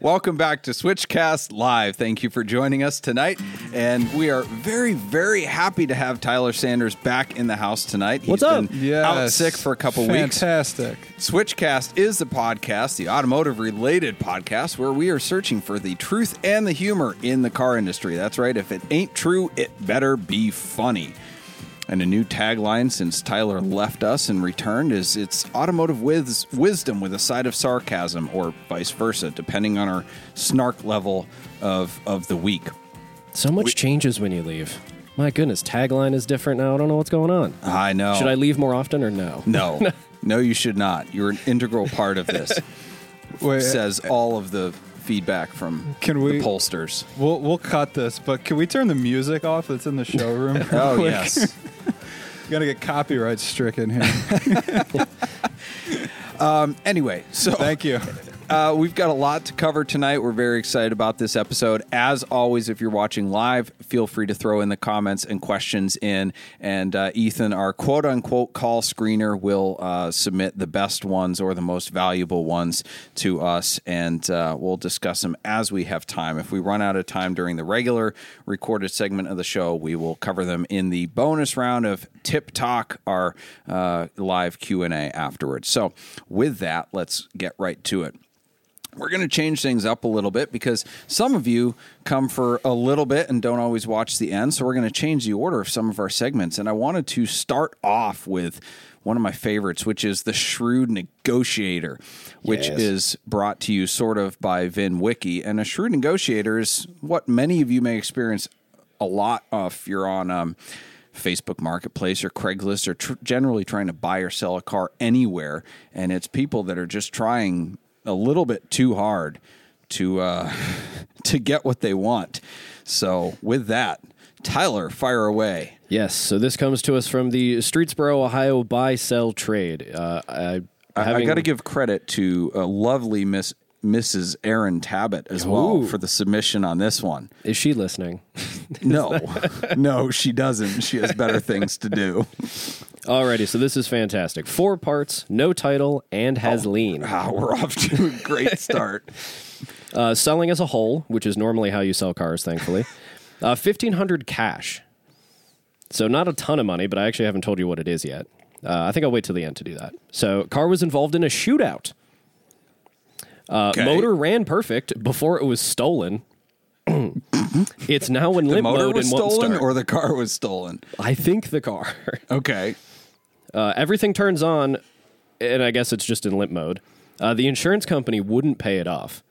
Welcome back to Switchcast Live. Thank you for joining us tonight. And we are very, very happy to have Tyler Sanders back in the house tonight. He's What's up? been Yes. out sick for a couple weeks. Fantastic. Switchcast is the podcast, the automotive related podcast, where we are searching for the truth and the humor in the car industry. That's right. If it ain't true, it better be funny. And a new tagline since Tyler left us and returned is it's automotive wis- wisdom with a side of sarcasm, or vice versa, depending on our snark level of, of the week. So much changes when you leave. My goodness, tagline is different now. I don't know what's going on. I know. Should I leave more often or no? No, no, you should not. You're an integral part of this. Wait, Says all of the feedback from Can we- the pollsters. we'll we'll cut this, but can we turn the music off that's in the showroom? Oh quick? yes. Gonna get copyright stricken here. Um, anyway, so Thank you. Uh, we've got a lot to cover tonight. We're very excited about this episode. As always, if you're watching live, feel free to throw in the comments and questions in. And uh, Ethan, our quote unquote call screener, will uh, submit the best ones or the most valuable ones to us, and uh, we'll discuss them as we have time. If we run out of time during the regular recorded segment of the show, we will cover them in the bonus round of Tip Talk, our uh, live Q and A afterwards. So, with that, let's get right to it we're going to change things up a little bit because some of you come for a little bit and don't always watch the end. So we're going to change the order of some of our segments. And I wanted to start off with one of my favorites, which is the Shrewd Negotiator, which Yes. is brought to you sort of by VINwiki. And a Shrewd Negotiator is what many of you may experience a lot if you're on. Um, Facebook Marketplace or Craigslist or tr- generally trying to buy or sell a car anywhere. And it's people that are just trying a little bit too hard to uh, to get what they want. So with that, Tyler, fire away. Yes. So this comes to us from the Streetsboro, Ohio buy sell trade. Uh, I, I, I got to give credit to a lovely Miss Mrs. Erin Tabbitt as well for the submission on this one. Is she listening? No, no, she doesn't. She has better things to do. Alrighty. So this is fantastic. Four parts, no title, and has lien. Wow, we're off to a great start. Uh, selling as a whole, which is normally how you sell cars, thankfully. Uh, Fifteen hundred cash. So not a ton of money, but I actually haven't told you what it is yet. Uh, I think I'll wait till the end to do that. So car was involved in a shootout. Uh, Okay. Motor ran perfect before it was stolen. it's now in The limp motor mode was and won't stolen, start. or the car was stolen. I think the car. Okay. Uh, everything turns on, and I guess it's just in limp mode. Uh, the insurance company wouldn't pay it off.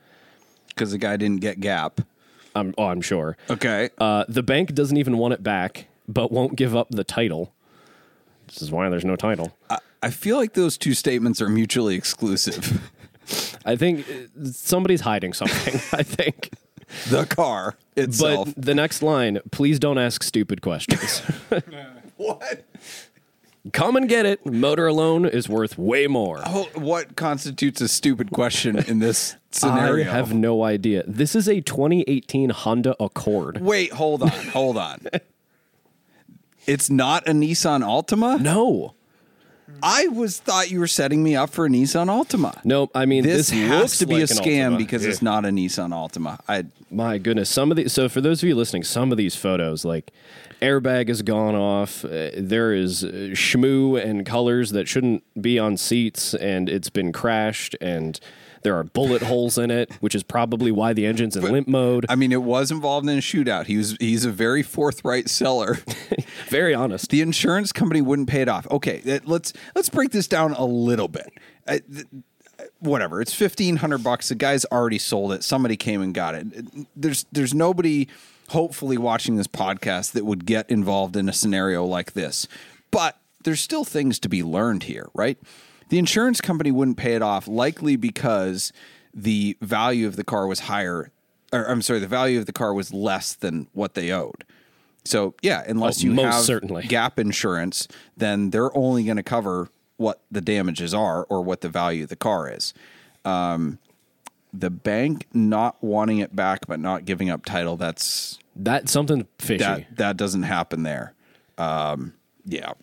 because the guy didn't get Gap. I'm, oh, I'm sure. Okay. Uh, the bank doesn't even want it back, but won't give up the title. This is why there's no title. I, I feel like those two statements are mutually exclusive. I think uh, somebody's hiding something. I think. the car itself. But the next line, please don't ask stupid questions. what? Come and get it. Motor alone is worth way more. Oh, what constitutes a stupid question in this scenario? I have no idea. This is a 2018 Honda Accord. Wait, hold on, hold on. it's not a Nissan Altima. No, I was thought you were setting me up for a Nissan Altima. no. I mean, This, this, has looks to be like a scam because it's not a Nissan Altima. I My goodness, some of these. So for those of you listening, some of these photos, like airbag has gone off. Uh, there is uh, schmoo and colors that shouldn't be on seats, and it's been crashed, and there are bullet holes in it, which is probably why the engine's in limp mode. I mean, it was involved in a shootout. He was he's a very forthright seller. Very honest. the insurance company wouldn't pay it off. Okay, let's let's break this down a little bit. Uh, th- whatever, it's fifteen hundred bucks. The guy's already sold it. Somebody came and got it. There's there's nobody hopefully watching this podcast that would get involved in a scenario like this. But there's still things to be learned here, right? The insurance company wouldn't pay it off likely because the value of the car was higher or I'm sorry, the value of the car was less than what they owed. So yeah, unless Oh, you most have certainly. gap insurance, then they're only going to cover what the damages are or what the value of the car is. Um, the bank not wanting it back but not giving up title that's that something fishy. that that doesn't happen there. Um, yeah.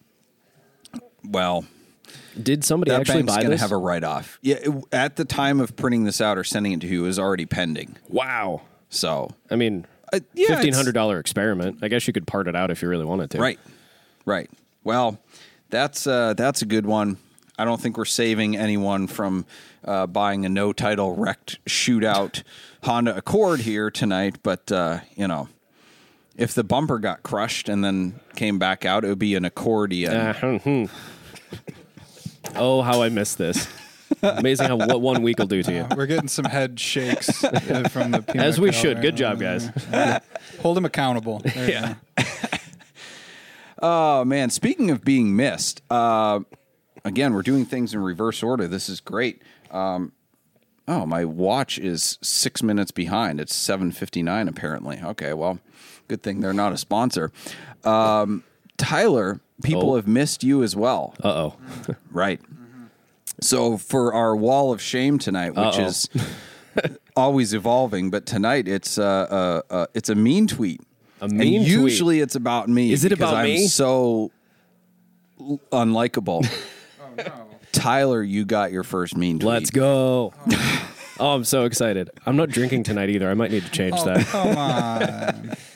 Well, Did somebody that actually bank's buy going to this? have a write off. Yeah, it- at the time of printing this out or sending it to you, it was already pending. wow. So, I mean, uh, yeah, fifteen hundred dollar experiment. I guess you could part it out if you really wanted to. Right, right. Well, that's uh, that's a good one. I don't think we're saving anyone from uh, buying a no title wrecked shootout Honda Accord here tonight, but uh, you know. If the bumper got crushed and then came back out, it would be an accordion. Uh, hmm, hmm. oh, how I miss this! Amazing how what one week will do to you. We're getting some head shakes uh, from the peanut As we gallery. should. Good job, guys. Hold him accountable. There Yeah. Oh man, speaking of being missed, uh, again, we're doing things in reverse order. This is great. Um, oh, my watch is six minutes behind. It's seven fifty nine apparently. Okay, well, good thing they're not a sponsor. Um, Tyler, people Oh. have missed you as well, Uh oh. right? So for our wall of shame tonight, which Uh-oh. is always evolving, but tonight it's uh, uh, uh, it's a mean tweet. A And mean tweet. usually it's about me. Is it about I'm me? So unlikable. Oh, no. Tyler, you got your first mean tweet. Let's go. Oh, I'm so excited. I'm not drinking tonight either. I might need to change Oh, that. come on.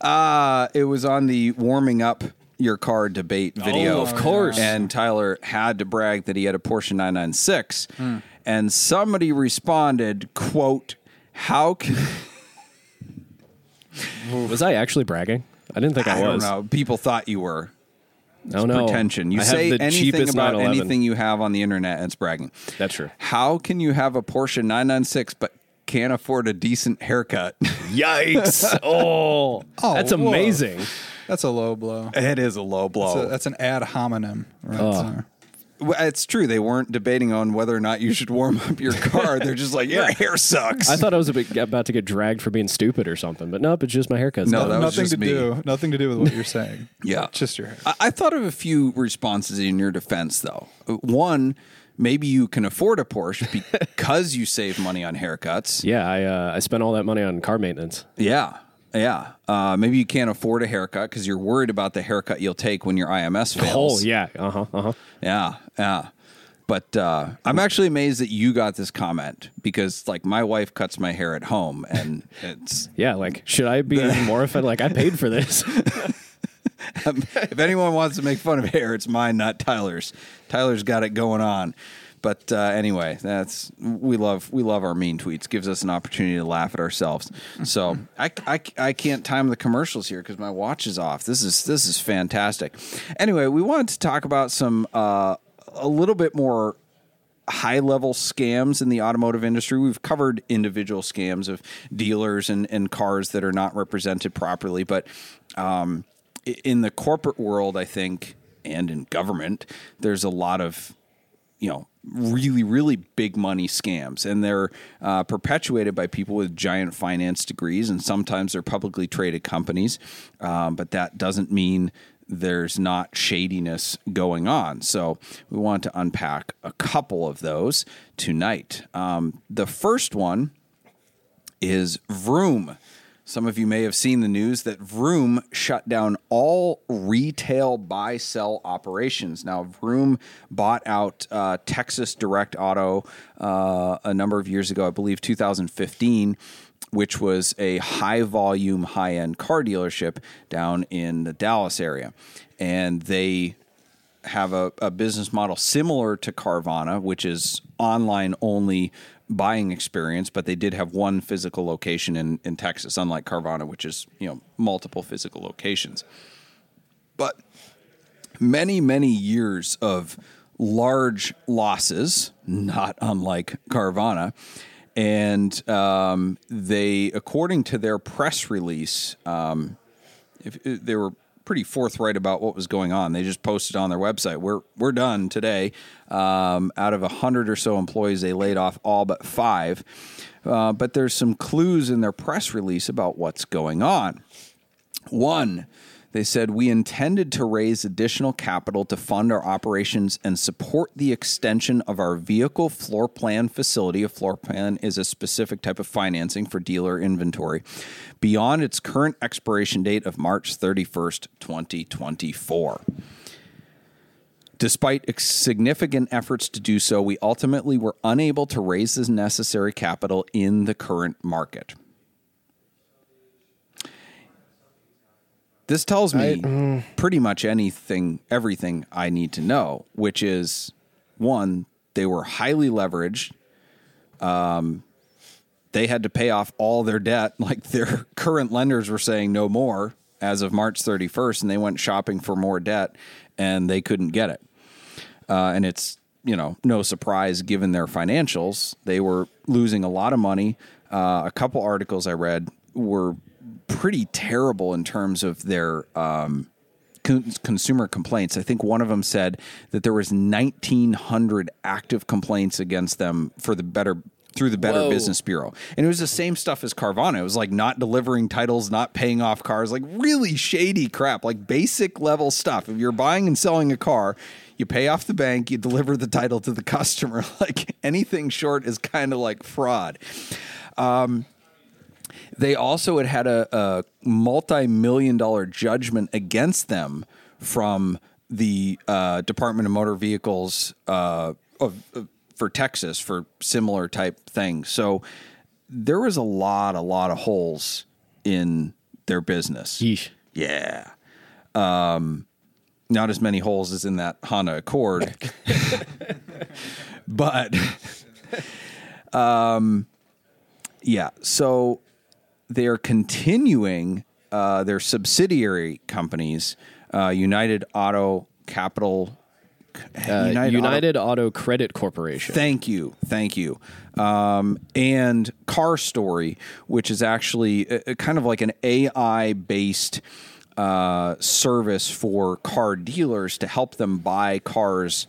Uh, it was on the warming up your car debate video. Oh, of course. And Tyler had to brag that he had a Porsche 996. Hmm. And somebody responded, quote, how can Was I actually bragging? I didn't think I, was. I don't was. know. People thought you were. Oh no. Pretension. You I say have the anything about anything you have on the internet and it's bragging. That's true. How can you have a Porsche 996 but can't afford a decent haircut? Yikes! Oh, Oh, that's whoa. amazing. That's a low blow. it is a low blow. That's, a- that's an ad hominem. Right Oh. There. Well, it's true. They weren't debating on whether or not you should warm up your car. They're just like, your hair sucks. I thought I was a bit, about to get dragged for being stupid or something, but nope, it's just my haircut. No, that was nothing just to me. do. Nothing to do with what you're saying. Yeah. just your hair. I, I thought of a few responses in your defense, though. One, maybe you can afford a Porsche because you save money on haircuts. yeah, I uh, I spent all that money on car maintenance. Yeah. Yeah. Uh, maybe you can't afford a haircut because you're worried about the haircut you'll take when your IMS fails. Oh yeah, uh huh, uh huh. Yeah, yeah. But uh, I'm actually amazed that you got this comment because, like, my wife cuts my hair at home, and it's Yeah, like should I be more offended? Like I paid for this. if anyone wants to make fun of hair, it's mine, not Tyler's. Tyler's got it going on. But uh, anyway, that's we love we love our mean tweets. Gives us an opportunity to laugh at ourselves. So I, I, I can't time the commercials here because my watch is off. This is this is fantastic. Anyway, we wanted to talk about some uh, a little bit more high level scams in the automotive industry. We've covered individual scams of dealers and, and cars that are not represented properly, but um, in the corporate world, I think, and in government, there's a lot of you know really really big money scams and they're uh, perpetuated by people with giant finance degrees and sometimes they're publicly traded companies um, but that doesn't mean there's not shadiness going on so we want to unpack a couple of those tonight um, the first one is Vroom. Some of you may have seen the news that Vroom shut down all retail buy sell operations. Now, Vroom bought out uh, Texas Direct Auto uh, a number of years ago, I believe 2015, which was a high volume, high end car dealership down in the Dallas area. And they have a, a business model similar to Carvana, which is online only buying experience, but they did have one physical location in, in Texas, unlike Carvana, which is, you know, multiple physical locations. But many, many years of large losses, not unlike Carvana. And um, they, according to their press release, um, if they were pretty forthright about what was going on. They just posted on their website, "We're we're done today." Um, out of a hundred or so employees, they laid off all but five. Uh, but there's some clues in their press release about what's going on. One, they said we intended to raise additional capital to fund our operations and support the extension of our vehicle floor plan facility. A floor plan is a specific type of financing for dealer inventory beyond its current expiration date of March 31st, 2024. Despite significant efforts to do so, we ultimately were unable to raise the necessary capital in the current market. This tells me pretty much anything, everything I need to know, which is one, they were highly leveraged. Um, they had to pay off all their debt. Like their current lenders were saying no more as of March 31st, and they went shopping for more debt and they couldn't get it. Uh, and it's, you know, no surprise given their financials. They were losing a lot of money. Uh, a couple articles I read were pretty terrible in terms of their um, con- consumer complaints. I think one of them said that there was 1,900 active complaints against them for the better through the Better Whoa. Business Bureau, and it was the same stuff as Carvana. It was like not delivering titles, not paying off cars, like really shady crap, like basic level stuff. If you're buying and selling a car. You pay off the bank, you deliver the title to the customer. Like anything short is kind of like fraud. They also had had a, a multi-million dollar judgment against them from the uh, Department of Motor Vehicles uh, of, of- for Texas for similar type things. So there was a lot, a lot of holes in their business. Yeesh. Yeah. Um, not as many holes as in that Honda Accord, but um, yeah. So they're continuing uh, their subsidiary companies, uh, United Auto Capital. Uh, United United, Auto- Auto, Credit Corporation. Thank you, thank you. Um, and CarStory, which is actually a, a kind of like an AI based uh, service for car dealers to help them buy cars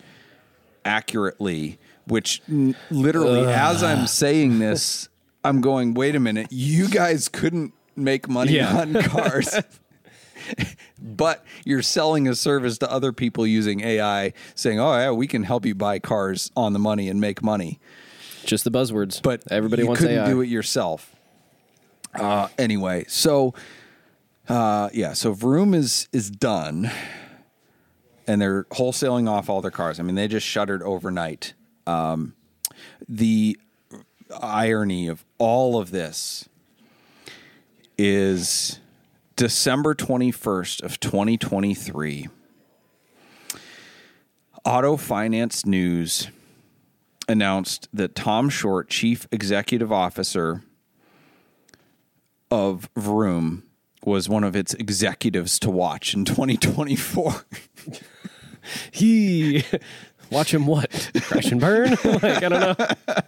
accurately. Which n- literally, as I'm saying this, I'm going, wait a minute, you guys couldn't make money Yeah. on cars. but you're selling a service to other people using AI, saying, "Oh yeah, we can help you buy cars on the money and make money." Just the buzzwords. But everybody you wants couldn't AI. do it yourself. Uh, anyway, so uh, yeah, so Vroom is is done, and they're wholesaling off all their cars. I mean, they just shuttered overnight. Um, the irony of all of this is December 21st of 2023. Auto Finance News announced that Tom Short, chief executive officer of Vroom, was one of its executives to watch in 2024. He watch him what? Crash and burn? like I don't know.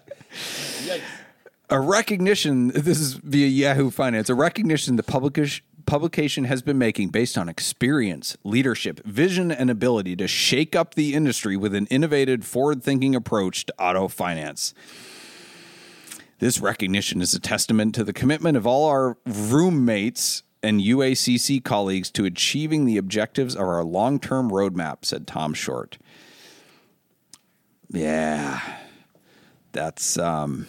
a recognition this is via Yahoo Finance, a recognition the publication publication has been making based on experience, leadership, vision, and ability to shake up the industry with an innovative, forward thinking approach to auto finance. This recognition is a testament to the commitment of all our roommates and UACC colleagues to achieving the objectives of our long term roadmap, said Tom Short. Yeah, that's um,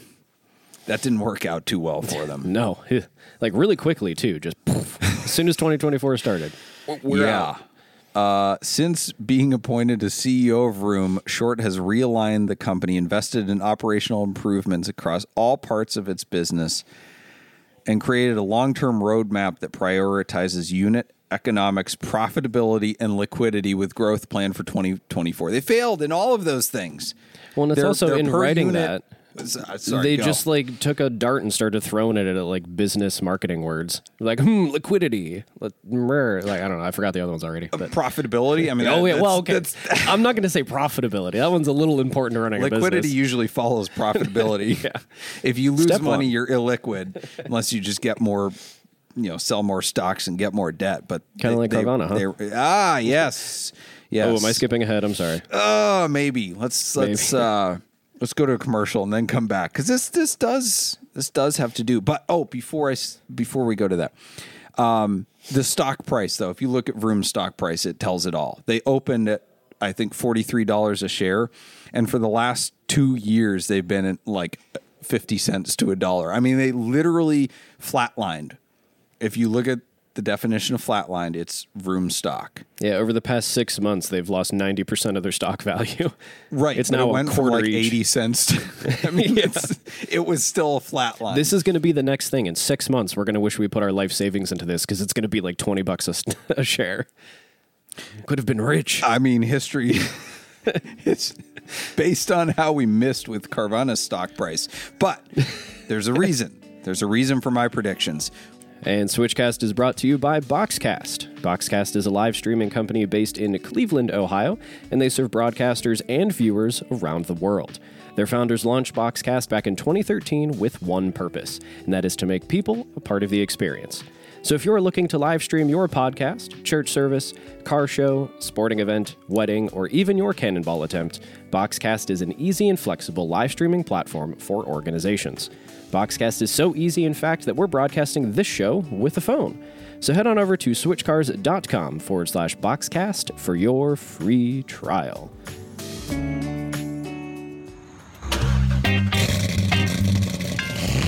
that didn't work out too well for them. No, like really quickly too. Just poof, as soon as 2024 started. yeah. Uh, since being appointed as CEO of Vroom, Short has realigned the company, invested in operational improvements across all parts of its business, and created a long term roadmap that prioritizes unit economics, profitability, and liquidity with growth plan for 2024. They failed in all of those things. Well, and it's Their- also their in writing unit- that Sorry, they go. just like took a dart and started throwing it at like business marketing words, like hmm, liquidity, like I don't know, I forgot the other ones already. But profitability. I mean, oh yeah, well okay. that's- I'm not going to say profitability. That one's a little important to running a liquidity business. usually follows profitability. yeah. If you lose Step money, one. you're illiquid unless you just get more, you know, sell more stocks and get more debt. But Kinda like they- Carvana, they- ah, yes, yes. Oh, am I skipping ahead? I'm sorry. Oh, maybe. Let's let's uh let's go to a commercial and then come back because this this does this does have to do. But oh, before I before we go to that, um, the stock price though, if you look at Vroom stock price, it tells it all. They opened at I think forty three dollars a share, and for the last two years they've been at like fifty cents to a dollar. I mean, they literally flatlined. If you look at the definition of flatlined. It's Vroom stock. Yeah, over the past six months, they've lost ninety percent of their stock value. Right. it's now it a went quarter from like each. 80 cents. To, I mean, it's, it was still a flat line. This is going to be the next thing. In six months, we're going to wish we put our life savings into this because it's going to be like twenty bucks a, a share. Could have been rich. I mean, history it's based on how we missed with Carvana's stock price. But there's a reason. There's a reason for my predictions. And Switchcast is brought to you by Boxcast. Boxcast is a live streaming company based in Cleveland, Ohio, and they serve broadcasters and viewers around the world. Their founders launched Boxcast back in 2013 with one purpose, and that is to make people a part of the experience. So if you're looking to live stream your podcast, church service, car show, sporting event, wedding, or even your cannonball attempt, Boxcast is an easy and flexible live streaming platform for organizations. Boxcast is so easy, in fact, that we're broadcasting this show with a phone. So head on over to switchcars.com forward slash boxcast for your free trial.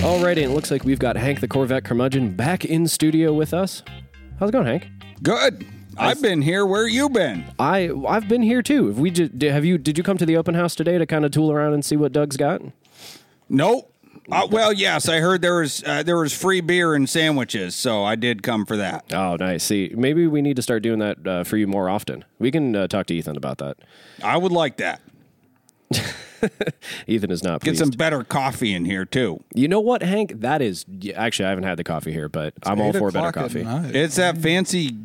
Alrighty, it looks like we've got Hank the Corvette curmudgeon back in studio with us. How's it going, Hank? Good. I've been here. Where you been? I I've been here too. Have we ju- have you did you come to the open house today to kind of tool around and see what Doug's got? Nope. Uh, well, yes, I heard there was uh, there was free beer and sandwiches, so I did come for that. Oh, nice. See, maybe we need to start doing that uh, for you more often. We can uh, talk to Ethan about that. I would like that. Ethan is not Get some better coffee in here too. you know what, Hank? That is actually I haven't had the coffee here, but I'm all for better coffee. It's that fancy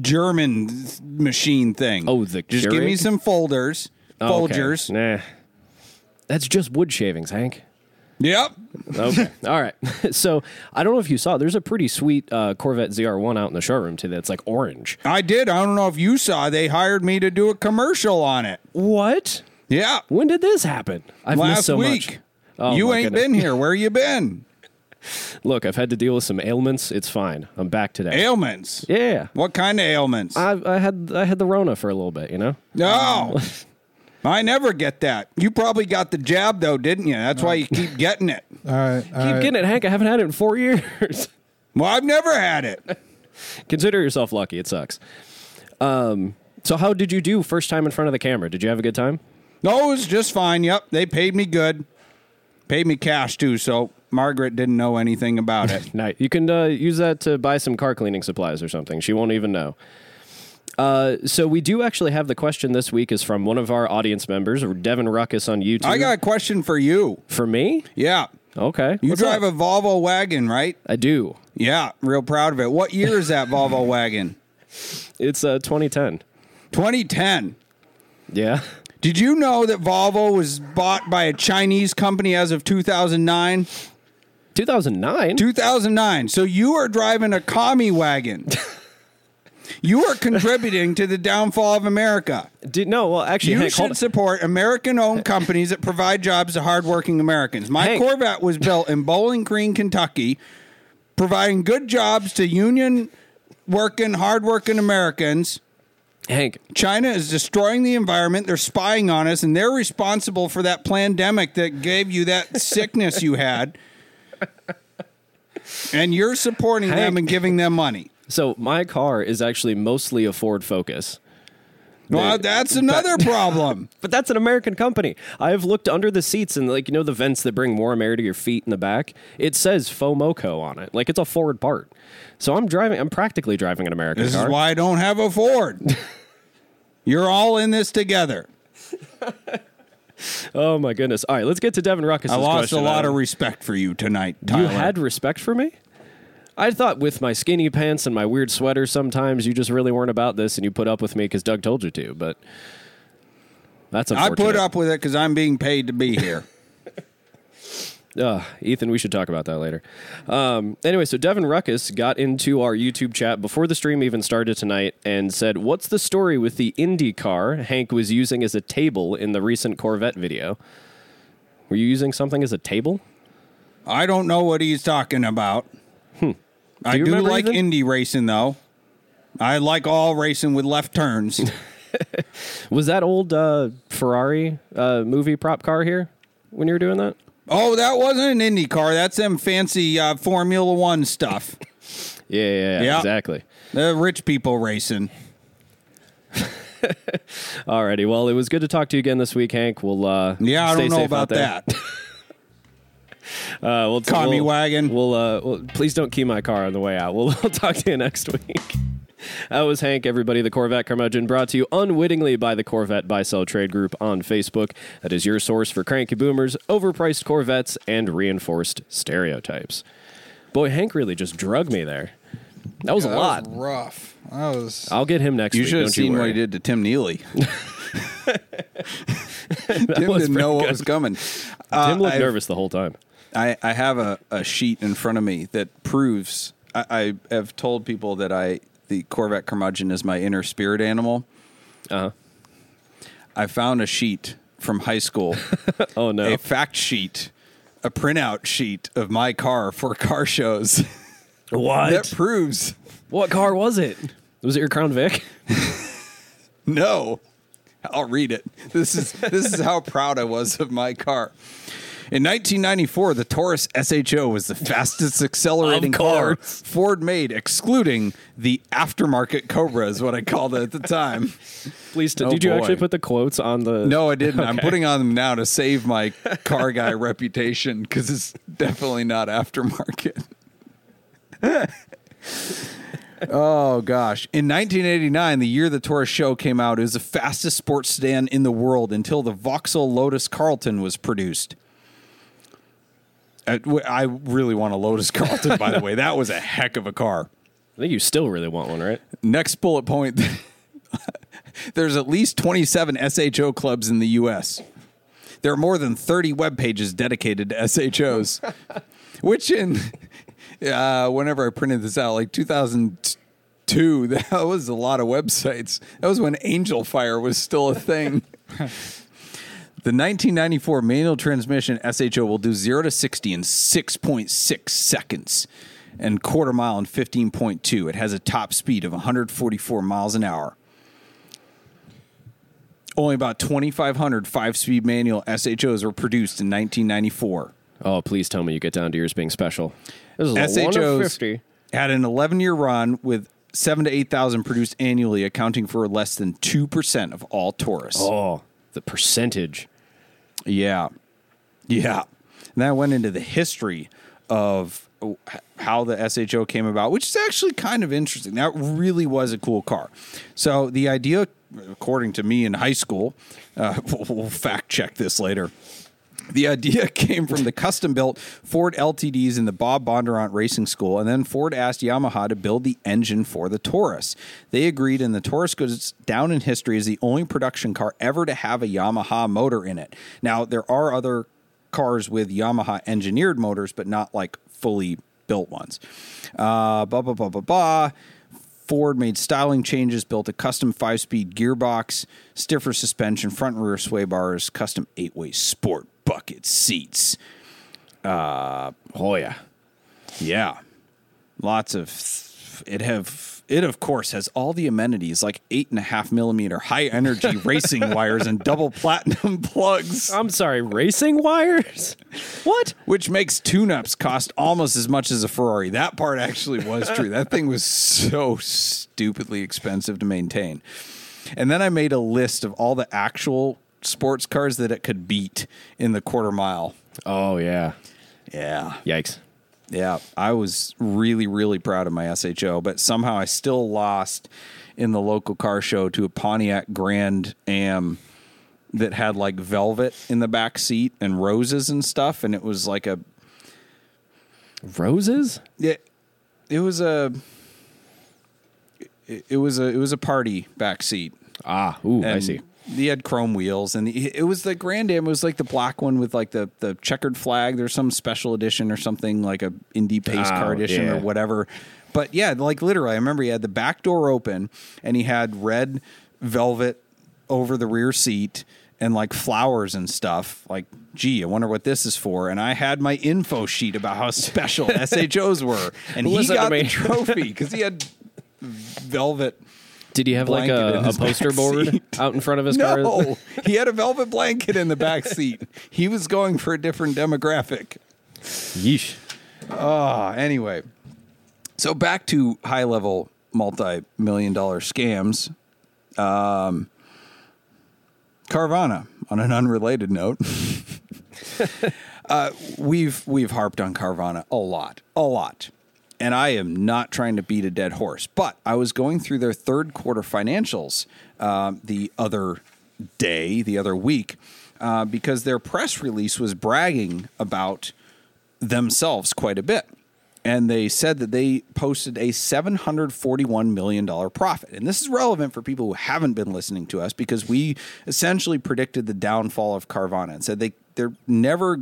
German machine thing. Oh, the just give me some Folgers, Oh, okay. Nah, that's just wood shavings, Hank. Yep. Okay. All right. So I don't know if you saw. There's a pretty sweet uh, Corvette ZR1 out in the showroom today. That's like orange. I did. I don't know if you saw. They hired me to do a commercial on it. What? Yeah. When did this happen? I've missed Last so week. much. Oh, you ain't goodness. been here. Where you been? Look, I've had to deal with some ailments. It's fine. I'm back today. Ailments. yeah. What kind of ailments? I, I had I had the Rona for a little bit. You know. no. I never get that. You probably got the jab though, didn't you? That's why you keep getting it. All right. all Keep right. getting it, Hank. I haven't had it in four years. Well, I've never had it. Consider yourself lucky. It sucks. Um. So how did you do first time in front of the camera? Did you have a good time? No, it was just fine. Yep, they paid me good. Paid me cash too, so Margaret didn't know anything about it. Nice. You can uh, use that to buy some car cleaning supplies or something. She won't even know. Uh, so we do actually have the question this week is from one of our audience members, Devin Ruckus on YouTube. I got a question for you. for me. Yeah. Okay, You What's drive up? a Volvo wagon, right? I do. Yeah, real proud of it. What year is that Volvo wagon? It's uh, 2010. 2010. Yeah. Did you know that Volvo was bought by a Chinese company as of 2009? 2009. 2009. So you are driving a commie wagon. you are contributing to the downfall of America. Did, no, well, actually, You Hank, should support American-owned companies that provide jobs to hardworking Americans. My Hank. Corvette was built in Bowling Green, Kentucky, providing good jobs to union working, hardworking Americans. Hank, China is destroying the environment. They're spying on us, and they're responsible for that pandemic that gave you that sickness you had. And you're supporting them and giving them money. So my car is actually mostly a Ford Focus. Well, that's another problem. But that's an American company. I've looked under the seats and like you know the vents that bring warm air to your feet in the back. It says Fomoco on it, like it's a Ford part. So I'm driving. I'm practically driving an American This car. is why I don't have a Ford. You're all in this together. oh my goodness! All right, let's get to Devin Ruckus. I lost question. a lot of respect for you tonight, You had respect for me. I thought with my skinny pants and my weird sweater, sometimes you just really weren't about this, and you put up with me because Doug told you to. But that's I put up with it because I'm being paid to be here. Ugh, Ethan, we should talk about that later. Um, anyway, so Devin Ruckus got into our YouTube chat before the stream even started tonight and said, What's the story with the Indy car Hank was using as a table in the recent Corvette video? Were you using something as a table? I don't know what he's talking about. I do like Ethan? Indy racing though. I like all racing with left turns. Was that old uh, Ferrari uh, movie prop car here when you were doing that? oh, that wasn't an Indy car. That's them fancy uh, Formula One stuff. Yeah, yeah, yeah, exactly. The rich people racing. Alrighty, well, it was good to talk to you again this week, Hank. We'll uh, Yeah, I don't know about out that. Uh, we'll Commie we'll, wagon. We'll, uh, we'll please don't key my car on the way out. We'll, we'll talk to you next week. That was Hank, everybody, the Corvette Curmudgeon, brought to you unwittingly by the Corvette Buy Sell Trade Group on Facebook. That is your source for cranky boomers, overpriced Corvettes, and reinforced stereotypes. Boy, Hank really just drug me there. That was a lot. rough. That was. I'll get him next week. You week. should have don't you seen what he did to Tim Neely. Tim didn't pretty know what was coming. Tim Uh, looked I've- nervous the whole time. I, I have a, a sheet in front of me that proves I, I have told people that I the Corvette curmudgeon is my inner spirit animal. Uh-huh. I found a sheet from high school, Oh, no. a fact sheet, a printout sheet of my car for car shows what? that proves What car was it? Was it your Crown Vic? no. I'll read it. This is this is how proud I was of my car. In 1994, the Taurus SHO was the fastest accelerating car. Ford made, excluding the aftermarket Cobra, is what I called it at the time. Please, t- Oh, did you boy. actually put the quotes on the? No, I didn't. I'm putting on them now to save my car guy reputation because it's definitely not aftermarket. oh gosh! In 1989, the year the Taurus SHO came out, it was the fastest sports sedan in the world until the Vauxhall Lotus Carlton was produced. I, I really want a Lotus Carlton, by the way. That was a heck of a car. I think you still really want one, right? Next bullet point there's at least 27 SHO clubs in the U.S. There are more than 30 web pages dedicated to SHOs, which in uh, whenever I printed this out, like 2002, that was a lot of websites. That was when Angelfire was still a thing. The 1994 manual transmission SHO will do 0 to 60 in 6.6 seconds and quarter mile in 15.2. It has a top speed of 144 miles an hour. Only about 2,500 five speed manual SHOs were produced in 1994. Oh, please tell me you get down to yours being special. This is SHOs fifty. had an 11 year run with seven to 8,000 produced annually, accounting for less than 2% of all Taurus. Oh, the percentage. Yeah. Yeah. And that went into the history of how the SHO came about, which is actually kind of interesting. That really was a cool car. So the idea, according to me in high school, uh, we'll, we'll fact check this later. The idea came from the custom built Ford LTDs in the Bob Bondurant Racing School, and then Ford asked Yamaha to build the engine for the Taurus. They agreed, and the Taurus goes down in history as the only production car ever to have a Yamaha motor in it. Now, there are other cars with Yamaha engineered motors, but not like fully built ones. Uh, blah, blah, blah, blah, blah. Ford made styling changes, built a custom five speed gearbox, stiffer suspension, front and rear sway bars, custom eight way sport bucket seats. Uh, oh yeah. Yeah. Lots of it have it of course has all the amenities like eight and a half millimeter high energy racing wires and double platinum plugs. I'm sorry, racing wires? What? Which makes tune-ups cost almost as much as a Ferrari. That part actually was true. That thing was so stupidly expensive to maintain. And then I made a list of all the actual sports cars that it could beat in the quarter mile. Oh yeah. Yeah. Yikes. Yeah, I was really, really proud of my SHO, but somehow I still lost in the local car show to a Pontiac Grand Am that had like velvet in the back seat and roses and stuff, and it was like a Roses? yeah, it was a it, it was a it was a party back seat. Ah, ooh, I see. He had chrome wheels, and the, it was the Grand Am. It was like the black one with like the the checkered flag. There's some special edition or something like a Indy pace Oh, car edition yeah. or whatever. But yeah, like literally, I remember he had the back door open, and he had red velvet over the rear seat and like flowers and stuff. Like, gee, I wonder what this is for. And I had my info sheet about how special SHOs were, and he Listen got the trophy because he had velvet. Did he have like a, a poster board seat. out in front of his car? No, he had a velvet blanket in the back seat. He was going for a different demographic. Yeesh. Ah, anyway. So back to high level multi million dollar scams. Um, Carvana, on an unrelated note, uh, we've we've harped on Carvana a lot, a lot, and I am not trying to beat a dead horse. But I was going through their third quarter financials um, the other day, the other week, uh, because their press release was bragging about themselves quite a bit. And they said that they posted a $741 million profit. And this is relevant for people who haven't been listening to us because we essentially predicted the downfall of Carvana and said they, they're never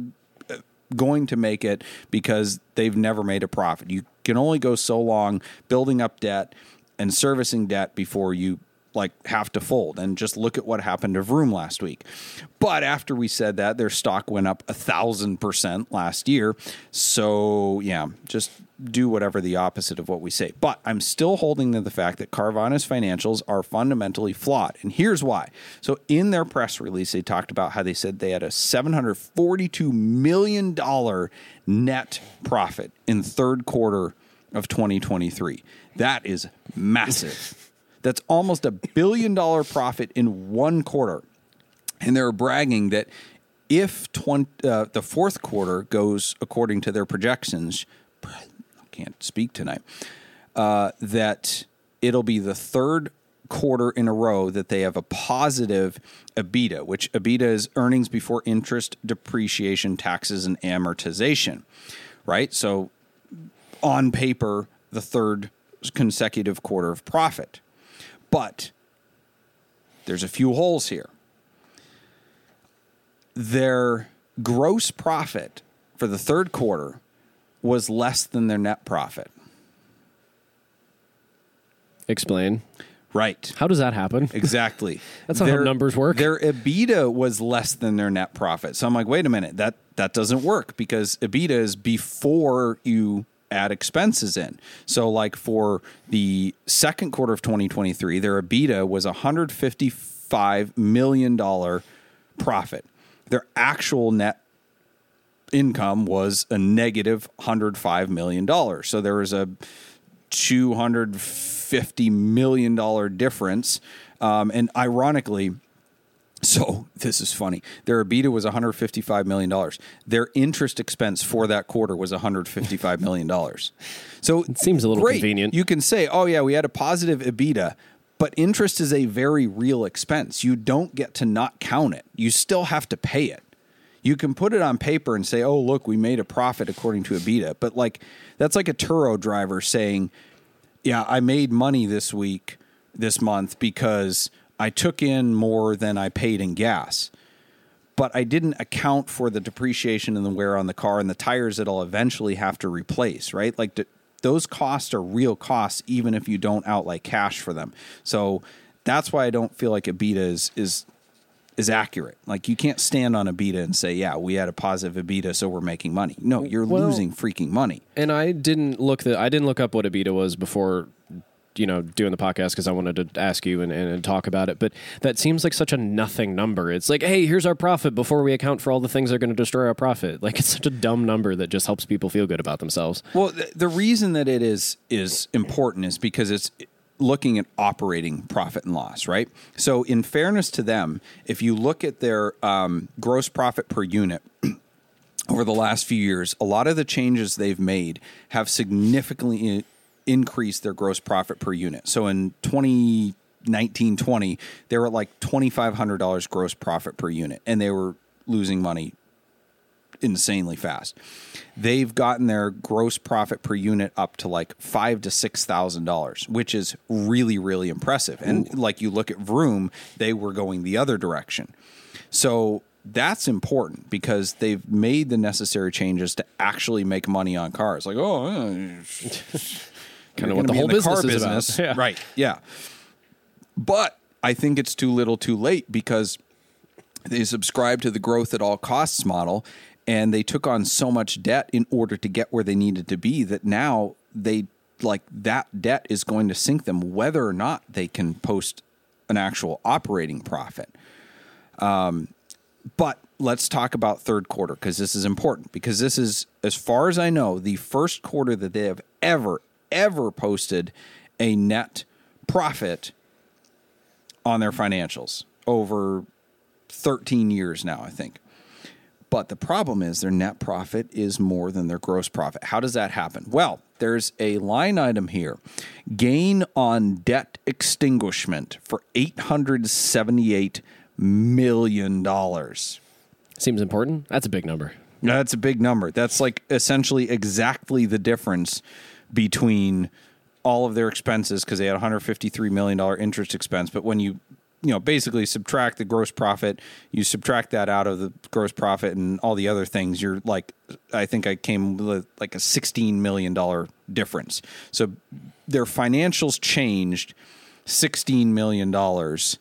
uh, going to make it because they've never made a profit. You can only go so long building up debt and servicing debt before you like have to fold. And just look at what happened to Vroom last week. But after we said that, their stock went up a thousand percent last year. So yeah, just do whatever the opposite of what we say. But I'm still holding to the fact that Carvana's financials are fundamentally flawed. And here's why. So in their press release, they talked about how they said they had a $742 million net profit in third quarter of 2023. That is massive. That's almost a billion dollar profit in one quarter. And they're bragging that if 20, uh, the fourth quarter goes according to their projections, I can't speak tonight, uh, that it'll be the third quarter in a row that they have a positive EBITDA, which EBITDA is earnings before interest, depreciation, taxes, and amortization, right? So on paper, the third consecutive quarter of profit. But there's a few holes here. Their gross profit for the third quarter was less than their net profit. Explain. Right. How does that happen? Exactly. That's not how numbers work. Their EBITDA was less than their net profit. So I'm like, wait a minute, that that doesn't work because EBITDA is before you add expenses in. So, like for the second quarter of 2023, their EBITDA was $155 million profit. Their actual net income was a negative $105 million. So, there was a $250 million difference. Um, and ironically, so this is funny. Their EBITDA was 155 million dollars. Their interest expense for that quarter was 155 million dollars. So it seems a little great. convenient. You can say, "Oh yeah, we had a positive EBITDA," but interest is a very real expense. You don't get to not count it. You still have to pay it. You can put it on paper and say, "Oh, look, we made a profit according to EBITDA," but like that's like a Turo driver saying, "Yeah, I made money this week, this month because." I took in more than I paid in gas, but I didn't account for the depreciation and the wear on the car and the tires that I'll eventually have to replace, right? Like th- those costs are real costs, even if you don't outlay cash for them. So that's why I don't feel like EBITDA is is is accurate. Like you can't stand on EBITDA and say, "Yeah, we had a positive EBITDA, so we're making money." No, you're Well- losing freaking money. And I didn't look the I didn't look up what EBITDA was before you know doing the podcast because I wanted to ask you and, and, and talk about it. But that seems like such a nothing number. It's like, hey, here's our profit before we account for all the things that are going to destroy our profit. Like it's such a dumb number that just helps people feel good about themselves. Well, th- the reason that it is is important is because it's looking at operating profit and loss, right? So, in fairness to them, if you look at their um, gross profit per unit. Over the last few years, a lot of the changes they've made have significantly i- increased their gross profit per unit. So in 2019 20, they were at like $2,500 gross profit per unit, and they were losing money insanely fast. They've gotten their gross profit per unit up to like five to six thousand dollars, which is really really impressive. And like you look at Vroom, they were going the other direction. So that's important because they've made the necessary changes to actually make money on cars. Like, oh, Kind of what the whole in business car is business. about. Yeah. Right. Yeah. But I think it's too little too late because they subscribe to the growth at all costs model and they took on so much debt in order to get where they needed to be that now they like that debt is going to sink them whether or not they can post an actual operating profit. Um, but let's talk about third quarter because this is important because this is as far as I know the first quarter that they have ever ever posted a net profit on their financials over 13 years now, I think. But the problem is their net profit is more than their gross profit. How does that happen? Well, there's a line item here gain on debt extinguishment for $878 million. Seems important. That's a big number. That's a big number. That's like essentially exactly the difference between all of their expenses because they had 153 million dollar interest expense. But when you you know basically subtract the gross profit, you subtract that out of the gross profit and all the other things. You're like, I think I came with like a 16 million dollar difference. So their financials changed 16 million dollars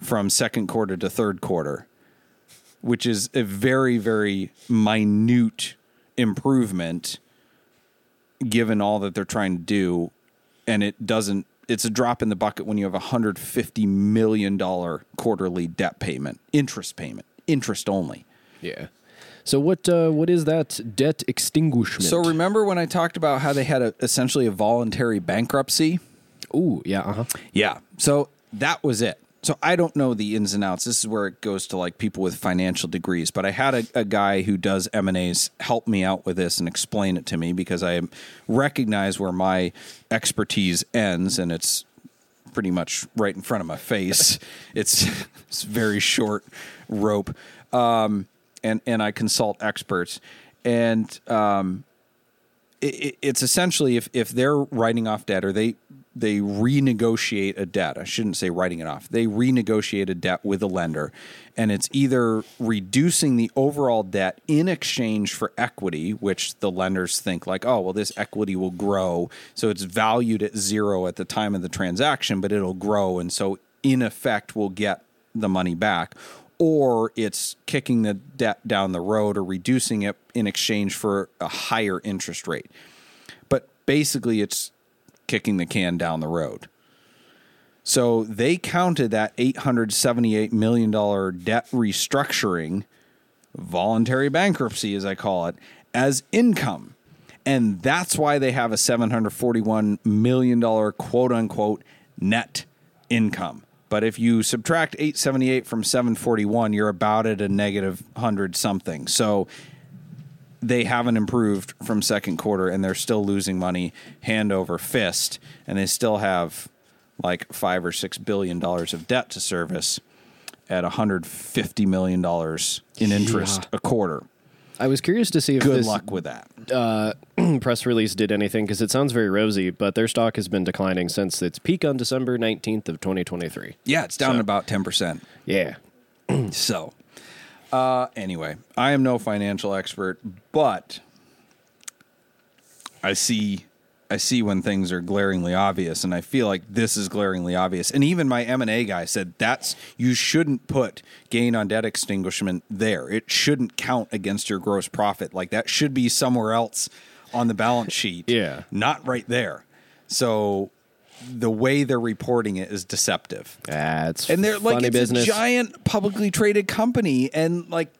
from second quarter to third quarter which is a very, very minute improvement given all that they're trying to do. And it doesn't, it's a drop in the bucket when you have a $150 million quarterly debt payment, interest payment, interest only. Yeah. So what uh, what is that debt extinguishment? So remember when I talked about how they had a, essentially a voluntary bankruptcy? Ooh, yeah, uh-huh. Yeah. So that was it. So I don't know the ins and outs. This is where it goes to like people with financial degrees. But I had a, a guy who does M and A's help me out with this and explain it to me because I recognize where my expertise ends, and it's pretty much right in front of my face. it's it's very short rope, um, and and I consult experts, and um, it, it's essentially if if they're writing off debt or they they renegotiate a debt. I shouldn't say writing it off. They renegotiate a debt with a lender, and it's either reducing the overall debt in exchange for equity, which the lenders think like, oh, well, this equity will grow, so it's valued at zero at the time of the transaction, but it'll grow, and so in effect, we'll get the money back. Or it's kicking the debt down the road or reducing it in exchange for a higher interest rate. But basically, it's kicking the can down the road. So they counted that $878 million debt restructuring, voluntary bankruptcy, as I call it, as income. And that's why they have a $741 million quote unquote net income. But if you subtract 878 from 741, you're about at a negative 100 something. So they haven't improved from second quarter and they're still losing money hand over fist and they still have like five or six billion dollars of debt to service at 150 million dollars in interest Yeah. a quarter I was curious to see if good this luck with that uh, press release did anything because it sounds very rosy, but their stock has been declining since its peak on December 19th of 2023. yeah it's down So- about 10% Yeah. so uh anyway i am no financial expert but i see i see when things are glaringly obvious and i feel like this is glaringly obvious. And even my m&a guy said that's you shouldn't put gain on debt extinguishment there. It shouldn't count against your gross profit. Like that should be somewhere else on the balance sheet Yeah. not right there. So the way they're reporting it is deceptive. That's and they're like it's business. a giant publicly traded company and like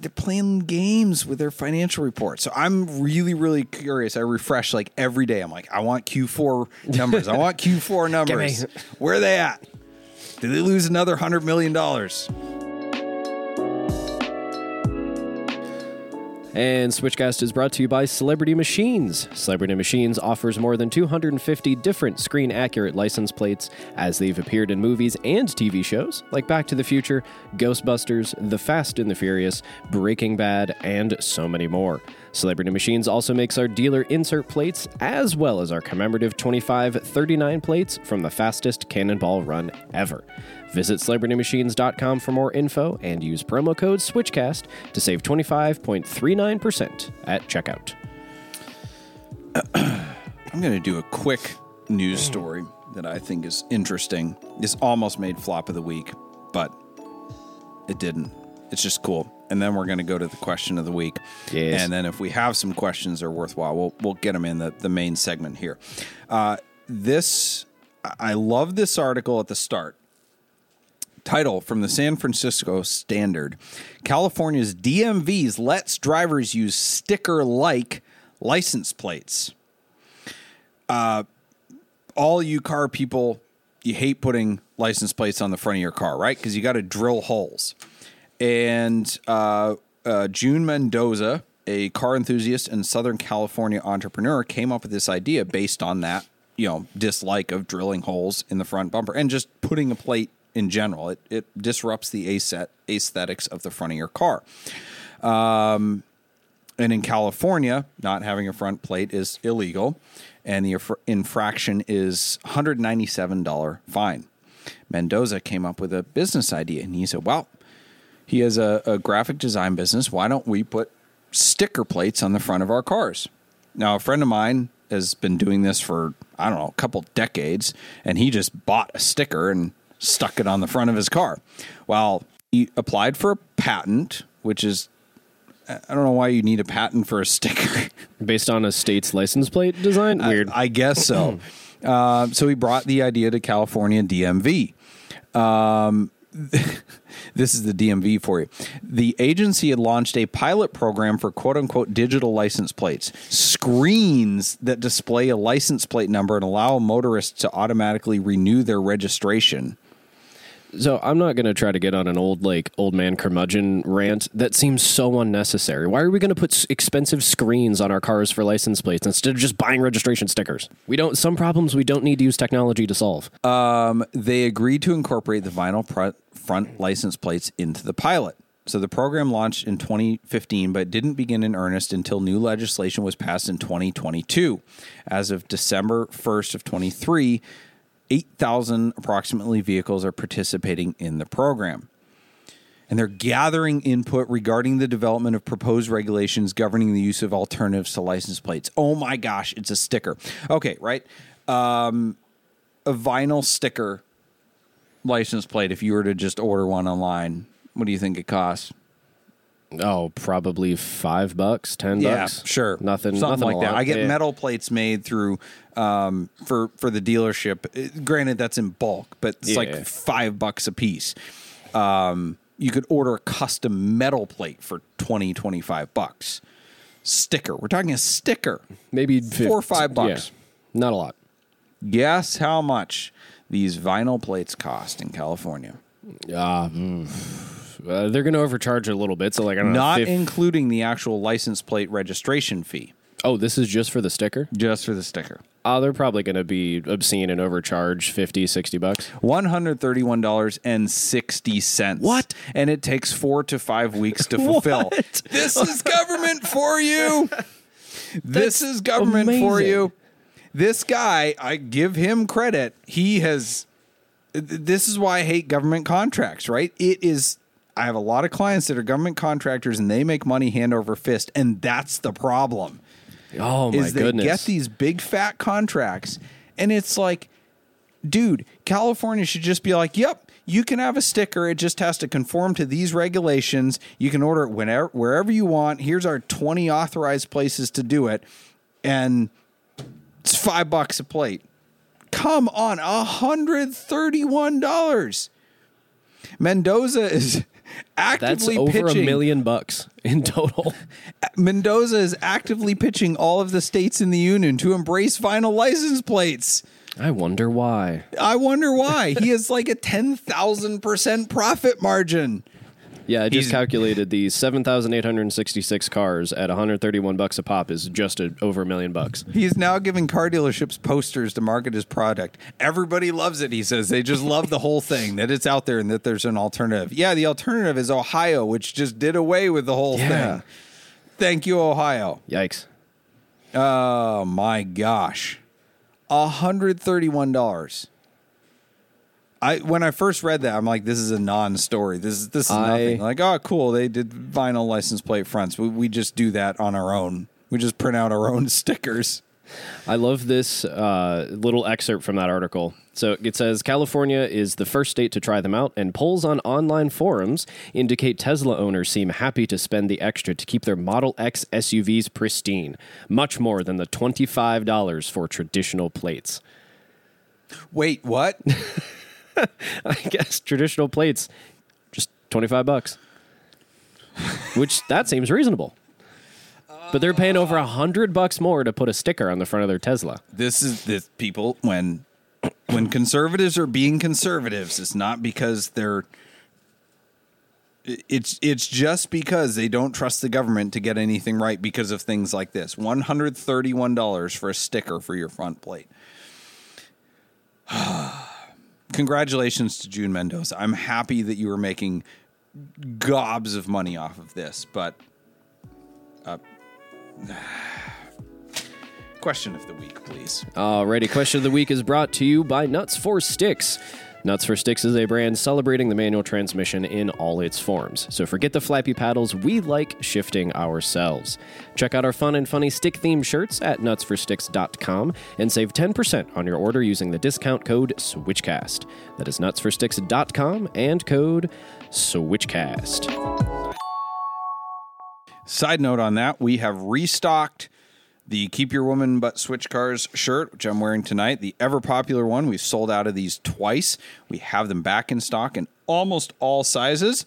they're playing games with their financial reports. So i'm really really curious. I refresh like every day. I'm like i want q4 numbers. I want q4 numbers. Where are they at? Did they lose another hundred million dollars And Switchcast is brought to you by Celebrity Machines. Celebrity Machines offers more than 250 different screen accurate license plates as they've appeared in movies and TV shows like Back to the Future, Ghostbusters, The Fast and the Furious, Breaking Bad, and so many more. Celebrity Machines also makes our dealer insert plates as well as our commemorative 2539 plates from the fastest cannonball run ever. Visit celebritymachines.com for more info and use promo code SWITCHCAST to save 25.39% at checkout. i'm going to do a quick news story that i think is interesting. This almost made flop of the week but it didn't. It's just cool. And then we're going to go to the question of the week. Yes. and then if we have some questions that are worthwhile we'll, we'll get them in the, the main segment here. Uh, this i love this article at the start title from the san francisco standard california's dmvs lets drivers use sticker like license plates Uh, all you car people, you hate putting license plates on the front of your car, right? Because you got to drill holes. And uh, uh, June Mendoza, a car enthusiast and Southern California entrepreneur, came up with this idea based on that, you know, dislike of drilling holes in the front bumper and just putting a plate in general. It, it disrupts the aesthetics of the front of your car. Um, and in California, not having a front plate is illegal, and the infraction is $197 fine. Mendoza came up with a business idea, and he said, "Well, he has a, a graphic design business. Why don't we put sticker plates on the front of our cars?" Now, a friend of mine has been doing this for I don't know a couple decades, and he just bought a sticker and stuck it on the front of his car. Well, he applied for a patent, which is I don't know why you need a patent for a sticker. Based on a state's license plate design? Weird. I, I guess so. uh, so he brought the idea to California DMV. Um, this is the DMV for you. The agency had launched a pilot program for quote unquote digital license plates, screens that display a license plate number and allow motorists to automatically renew their registration. So I'm not going to try to get on an old like old man curmudgeon rant. That seems so unnecessary. Why are we going to put expensive screens on our cars for license plates instead of just buying registration stickers? We don't. Some problems we don't need to use technology to solve. Um, they agreed to incorporate the vinyl pr- front license plates into the pilot. So the program launched in 2015, but didn't begin in earnest until new legislation was passed in 2022. As of December 1st of 23, 8,000 approximately vehicles are participating in the program. And they're gathering input regarding the development of proposed regulations governing the use of alternatives to license plates. Oh my gosh, it's a sticker. Okay, right? Um, a vinyl sticker license plate, if you were to just order one online, what do you think it costs? Oh, probably five bucks, ten bucks. sure, Nothing. something nothing like that. I get Yeah. metal plates made through um, for for the dealership. Uh, Granted, that's in bulk, but it's Yeah. like five bucks a piece. Um, you could order a custom metal plate for 20, 25 bucks. Sticker. We're talking a sticker. Maybe Four or five yeah. bucks. Not a lot. Guess how much these vinyl plates cost in California? Uh, mm. Uh, they're going to overcharge a little bit. So like I don't know. Not including the actual license plate registration fee, oh, this is just for the sticker. just for the sticker. Oh, they're probably going to be obscene and overcharge 50, 60 bucks. One hundred thirty-one dollars and sixty cents. What? And it takes four to five weeks to fulfill. this is government for you. this is government for you. This guy, I give him credit. He has. This is why I hate government contracts. Right? It is. I have a lot of clients that are government contractors, and they make money hand over fist, and that's the problem. Oh my is they goodness. get these big fat contracts and it's like dude california should just be like yep you can have a sticker. It just has to conform to these regulations. You can order it whenever wherever you want. Here's our 20 authorized places to do it and it's five bucks a plate. Come on $131 mendoza is That's actively over pitching a million bucks in total. Mendoza is actively pitching all of the states in the union to embrace vinyl license plates. I wonder why. I wonder why. he has like a 10,000% profit margin. Yeah, I just calculated the 7,866 cars at 131 bucks a pop is just a, over a million bucks. He is now giving car dealerships posters to market his product. Everybody loves it, he says. They just love the whole thing that it's out there and that there's an alternative. Yeah, the alternative is Ohio, which just did away with the whole Yeah. thing. Thank you, Ohio. Yikes. Oh my gosh. $131. I when I first read that, I'm like, this is a non-story. This is this is I- nothing. Like, oh, cool. They did vinyl license plate fronts. We, we just do that on our own. We just print out our own stickers. I love this uh, little excerpt from that article. So it says California is the first state to try them out, and polls on online forums indicate Tesla owners seem happy to spend the extra to keep their Model X SUVs pristine, much more than the $25 for traditional plates. Wait, what? I guess traditional plates, just 25 bucks. Which that seems reasonable. but they're paying over a hundred bucks more to put a sticker on the front of their Tesla. This is this people when when conservatives are being conservatives, it's not because they're it's it's just because they don't trust the government to get anything right because of things like this. One hundred thirty one dollars for a sticker for your front plate. Congratulations to June Mendoza. I'm happy that you were making gobs of money off of this, but uh, question of the week, please. Alrighty, question of the week is brought to you by Nuts for Sticks. Nuts for Sticks is a brand celebrating the manual transmission in all its forms. So forget the flappy paddles, we like shifting ourselves. Check out our fun and funny stick themed shirts at nutsforsticks.com and save 10% on your order using the discount code SWITCHCAST. That is nutsforsticks.com and code SWITCHCAST. Side note on that, we have restocked the Keep Your Woman But Switch Cars shirt, which I'm wearing tonight. The ever popular one. We've sold out of these twice. We have them back in stock in almost all sizes.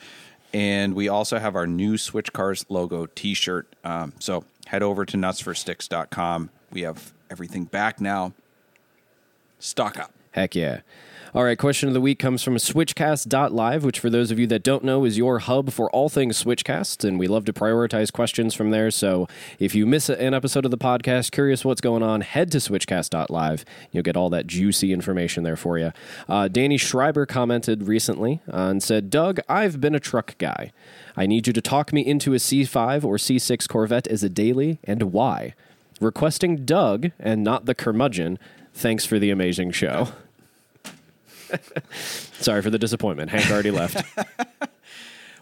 And we also have our new Switch Cars logo t shirt. Um, so head over to nutsforsticks.com. We have everything back now. Stock up. Heck yeah. All right, question of the week comes from switchcast.live, which for those of you that don't know is your hub for all things switchcast, and we love to prioritize questions from there. So if you miss an episode of the podcast, curious what's going on, head to switchcast.live. You'll get all that juicy information there for you. Uh, Danny Schreiber commented recently and said, Doug, I've been a truck guy. I need you to talk me into a C5 or C6 Corvette as a daily and why. Requesting Doug and not the curmudgeon. Thanks for the amazing show. Sorry for the disappointment. Hank already left.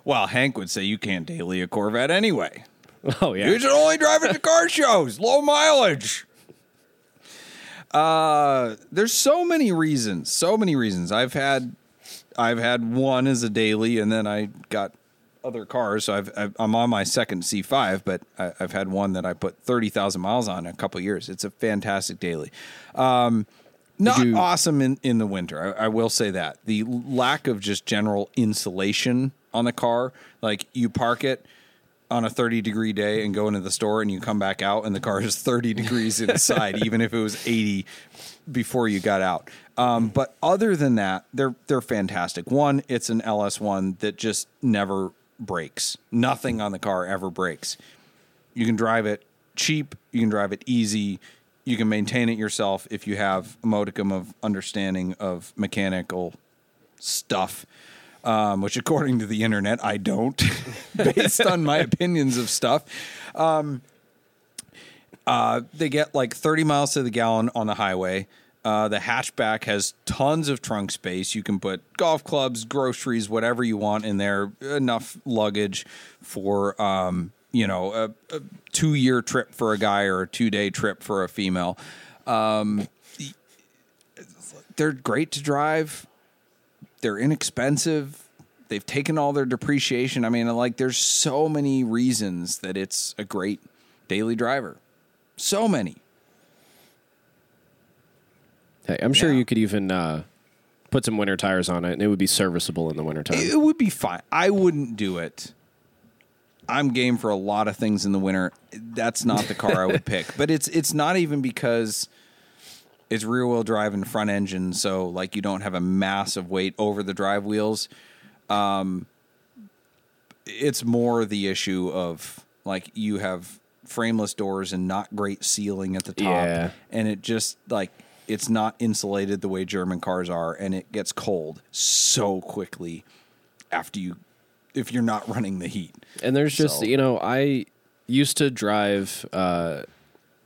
Well, Hank would say you can't daily a Corvette anyway. Oh yeah. You should only drive it to car shows, low mileage. Uh, there's so many reasons, so many reasons. I've had, I've had one as a daily, and then I got other cars. So I've, I've I'm on my second C5, but I, I've had one that I put thirty thousand miles on in a couple years. It's a fantastic daily. Um, not you- awesome in, in the winter. I, I will say that the lack of just general insulation on the car, like you park it on a 30 degree day and go into the store and you come back out and the car is 30 degrees inside, even if it was 80 before you got out. Um, but other than that, they're they're fantastic. One, it's an LS1 that just never breaks. Nothing on the car ever breaks. You can drive it cheap. You can drive it easy. You can maintain it yourself if you have a modicum of understanding of mechanical stuff, um, which according to the internet, I don't, based on my opinions of stuff. Um, uh, they get like 30 miles to the gallon on the highway. Uh, the hatchback has tons of trunk space. You can put golf clubs, groceries, whatever you want in there. Enough luggage for um, you know a, a two year trip for a guy or a two day trip for a female. Um, they're great to drive. They're inexpensive. They've taken all their depreciation. I mean, like, there's so many reasons that it's a great daily driver. So many. Hey, I'm sure Yeah. you could even uh, put some winter tires on it, and it would be serviceable in the wintertime. It would be fine. I wouldn't do it. I'm game for a lot of things in the winter. That's not the car I would pick. But it's it's not even because it's rear wheel drive and front engine, so like you don't have a massive weight over the drive wheels. Um, it's more the issue of like you have frameless doors and not great sealing at the top, Yeah. and it just like it's not insulated the way German cars are, and it gets cold so quickly after you if you're not running the heat. And there's just So- you know I used to drive uh,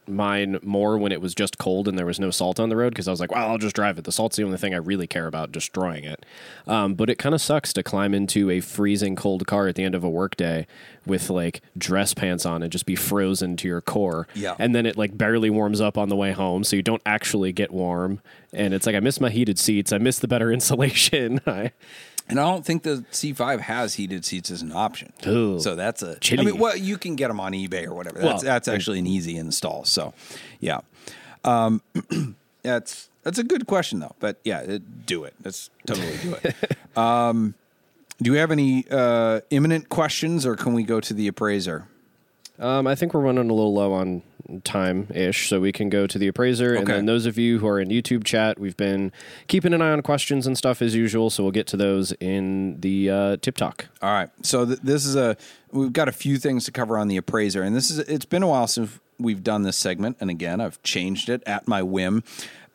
mine more when it was just cold and there was no salt on the road because I was like, well, I'll just drive it. The salt's the only thing I really care about destroying it. Um, but it kind of sucks to climb into a freezing cold car at the end of a workday with like dress pants on and just be frozen to your core. Yeah. And then it like barely warms up on the way home, so you don't actually get warm. And it's like I miss my heated seats. I miss the better insulation. I, And I don't think the C5 has heated seats as an option. Ooh. so that's a. Chilly. I mean, well, you can get them on eBay or whatever. That's Well, that's actually an easy install. So, yeah, um, that's that's a good question though. But yeah, it, do it. Let's totally do it. um, do we have any uh, imminent questions, or can we go to the appraiser? Um, I think we're running a little low on time ish, so we can go to the appraiser. And then those of you who are in YouTube chat, we've been keeping an eye on questions and stuff as usual, so we'll get to those in the uh, tip talk. All right. So th- this is a we've got a few things to cover on the appraiser, and this is it's been a while since we've done this segment, and again I've changed it at my whim.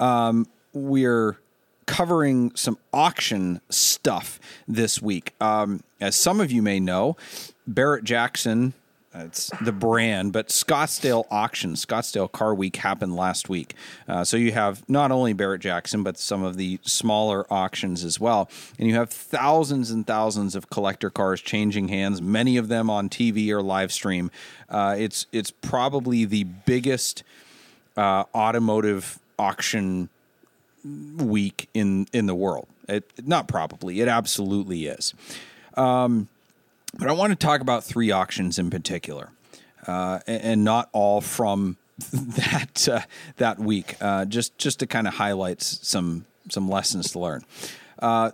Um, we're covering some auction stuff this week. Um, as some of you may know, Barrett Jackson. It's the brand, but Scottsdale Auction, Scottsdale Car Week happened last week. Uh, so you have not only Barrett Jackson, but some of the smaller auctions as well. And you have thousands and thousands of collector cars changing hands, many of them on TV or live stream. Uh, it's it's probably the biggest uh, automotive auction week in in the world. It not probably, it absolutely is. Um, but I want to talk about three auctions in particular, uh, and, and not all from that uh, that week. Uh, just just to kind of highlight some some lessons to learn. Uh,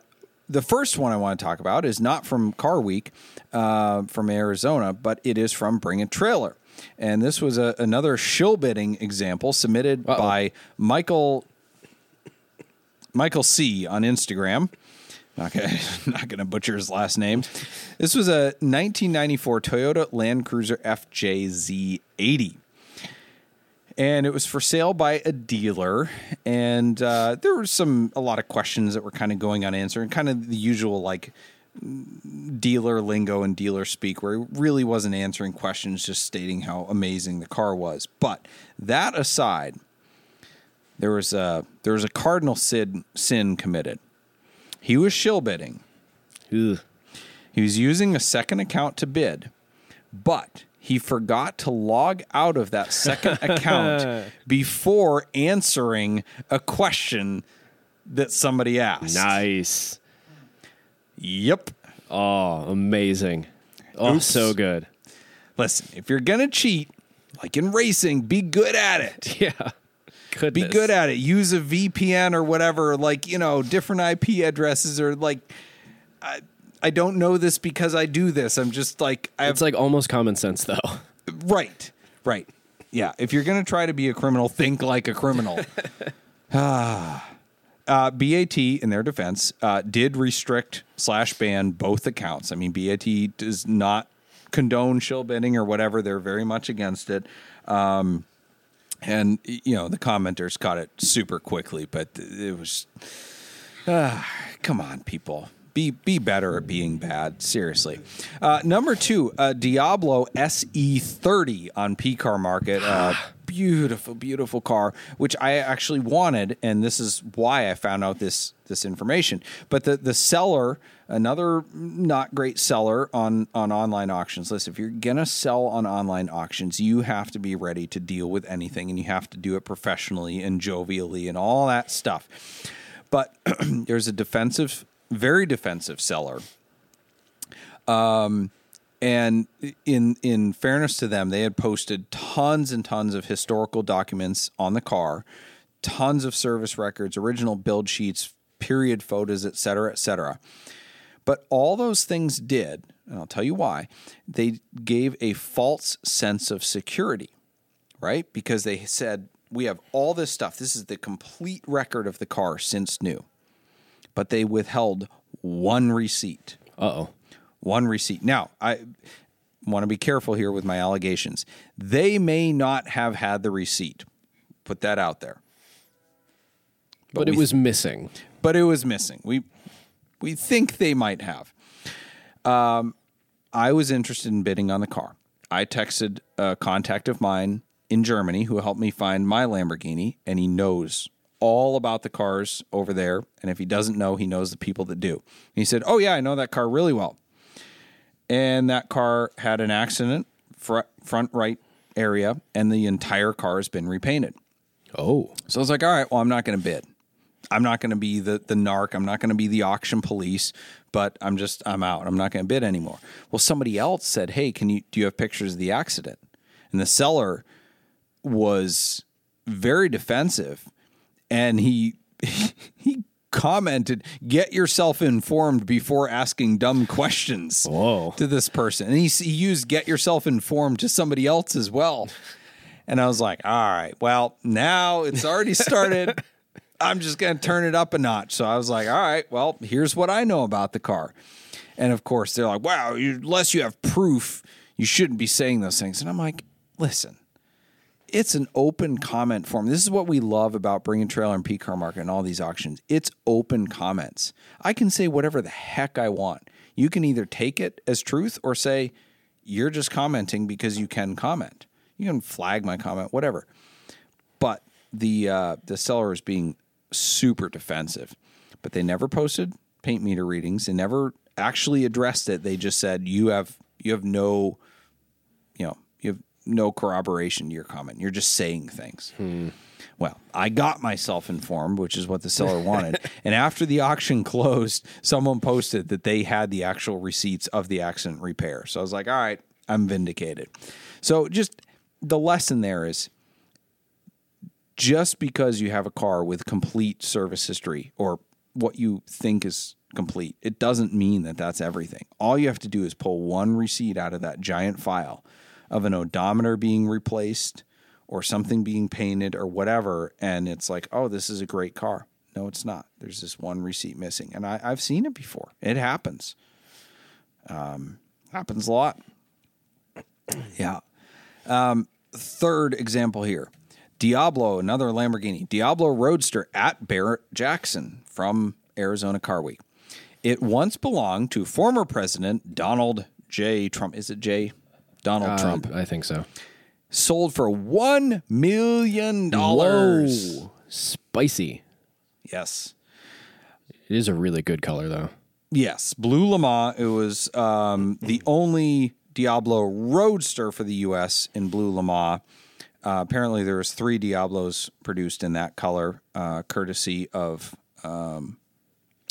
the first one I want to talk about is not from Car Week uh, from Arizona, but it is from Bring a Trailer. And this was a, another shill bidding example submitted Uh-oh. by Michael Michael C on Instagram. Not gonna, not gonna butcher his last name. This was a 1994 Toyota Land Cruiser FJZ80, and it was for sale by a dealer. And uh, there were some a lot of questions that were kind of going unanswered, and kind of the usual like dealer lingo and dealer speak, where he really wasn't answering questions, just stating how amazing the car was. But that aside, there was a there was a cardinal sin sin committed. He was shill bidding. Ugh. He was using a second account to bid, but he forgot to log out of that second account before answering a question that somebody asked. Nice. Yep. Oh, amazing. Oh, Oops. so good. Listen, if you're gonna cheat, like in racing, be good at it. Yeah. Goodness. Be good at it. Use a VPN or whatever, like, you know, different IP addresses or like I I don't know this because I do this. I'm just like I It's like almost common sense, though. Right, right. Yeah, if you're going to try to be a criminal, think like a criminal. Ah. uh, BAT, in their defense, uh, did restrict slash ban both accounts. I mean, BAT does not condone shill bidding or whatever. They're very much against it. Um, and, you know, the commenters caught it super quickly, but it was Ah, come on, people. Be be better at being bad. Seriously. Uh, number two, uh, Diablo SE30 on P Car Market. Uh, beautiful, beautiful car, which I actually wanted, and this is why I found out this this information. But the the seller, another not great seller on on online auctions. Listen, if you're gonna sell on online auctions, you have to be ready to deal with anything, and you have to do it professionally and jovially and all that stuff. But there's a defensive, very defensive seller. Um, and in in fairness to them, they had posted tons and tons of historical documents on the car, tons of service records, original build sheets, period photos, et cetera, et cetera. But all those things did, and I'll tell you why, they gave a false sense of security, right? Because they said, we have all this stuff. This is the complete record of the car since new. But they withheld one receipt. Uh oh. One receipt. Now, I want to be careful here with my allegations. They may not have had the receipt. Put that out there. But, it we- was missing. but it was missing. We we think they might have. Um, I was interested in bidding on the car. I texted a contact of mine in Germany who helped me find my Lamborghini, and he knows all about the cars over there. And if he doesn't know, he knows the people that do. And he said, "Oh yeah, I know that car really well." And that car had an accident front front right area, and the entire car has been repainted. Oh. So I was like, all right, well, I'm not going to bid. I'm not going to be the the narc. I'm not going to be the auction police. But I'm just I'm out. I'm not going to bid anymore. Well, somebody else said, hey, can you do you have pictures of the accident? And the seller was very defensive, and he he commented, "Get yourself informed before asking dumb questions." Whoa. To this person, and he, he used "Get yourself informed" to somebody else as well. And I was like, "All right, well, now it's already started." I'm just going to turn it up a notch. So I was like, all right, well, here's what I know about the car. And of course, they're like, wow, you, unless you have proof, you shouldn't be saying those things. And I'm like, listen, it's an open comment form. This is what we love about Bring a Trailer and P Car Market and all these auctions. It's open comments. I can say whatever the heck I want. You can either take it as truth or say, you're just commenting because you can comment. You can flag my comment, whatever. But the uh, the seller is being super defensive, but they never posted paint meter readings. They never actually addressed it. They just said you have you have no, you know, you have no corroboration to your comment. You're just saying things. Hmm. Well, I got myself informed, which is what the seller wanted. and after the auction closed, someone posted that they had the actual receipts of the accident repair. So I was like, all right, I'm vindicated. So just the lesson there is just because you have a car with complete service history or what you think is complete, it doesn't mean that that's everything. All you have to do is pull one receipt out of that giant file of an odometer being replaced or something being painted or whatever, and it's like, oh, this is a great car. No, it's not. There's this one receipt missing, and I, I've seen it before. It happens. Um, happens a lot. Yeah. Um, third example here. Diablo, another Lamborghini. Diablo Roadster at Barrett Jackson from Arizona Car Week. It once belonged to former President Donald J. Trump. Is it J? Donald Uh, Trump. I think so. Sold for $1 million. dollars. Spicy. Yes. It is a really good color, though. Yes, Blue Lamar. It was um, the only Diablo Roadster for the U.S. in Blue Lamar. Uh, apparently, there was three Diablos produced in that color, uh, courtesy of um,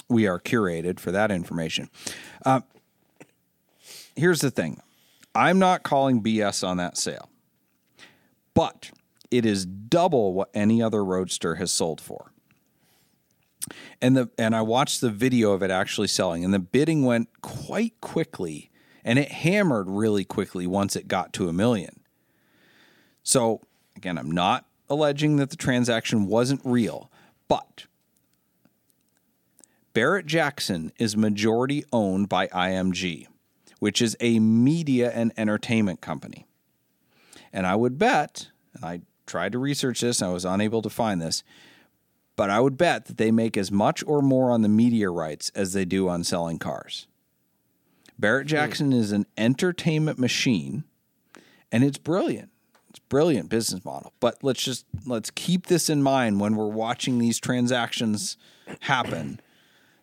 We Are Curated for that information. Uh, here's the thing: I'm not calling BS on that sale, but it is double what any other Roadster has sold for and the and I watched the video of it actually selling, and the bidding went quite quickly, and it hammered really quickly once it got to a million. So again, I'm not alleging that the transaction wasn't real, but Barrett Jackson is majority owned by IMG, which is a media and entertainment company. And I would bet, and I tried to research this, and I was unable to find this, but I would bet that they make as much or more on the media rights as they do on selling cars. Barrett hmm. Jackson is an entertainment machine, and it's brilliant. It's brilliant business model. But let's just let's keep this in mind when we're watching these transactions happen.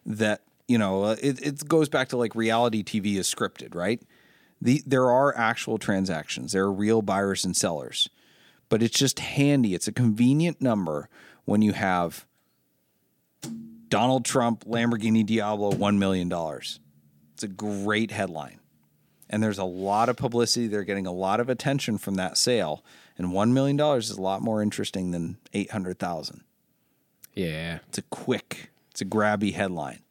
That you know, uh, it, it goes back to like reality TV is scripted, right? The there are actual transactions. There are real buyers and sellers, but it's just handy. It's a convenient number when you have Donald Trump Lamborghini Diablo $1 million. It's a great headline. And there's a lot of publicity. They're getting a lot of attention from that sale. And $1 million is a lot more interesting than 800000 Yeah. It's a quick, it's a grabby headline.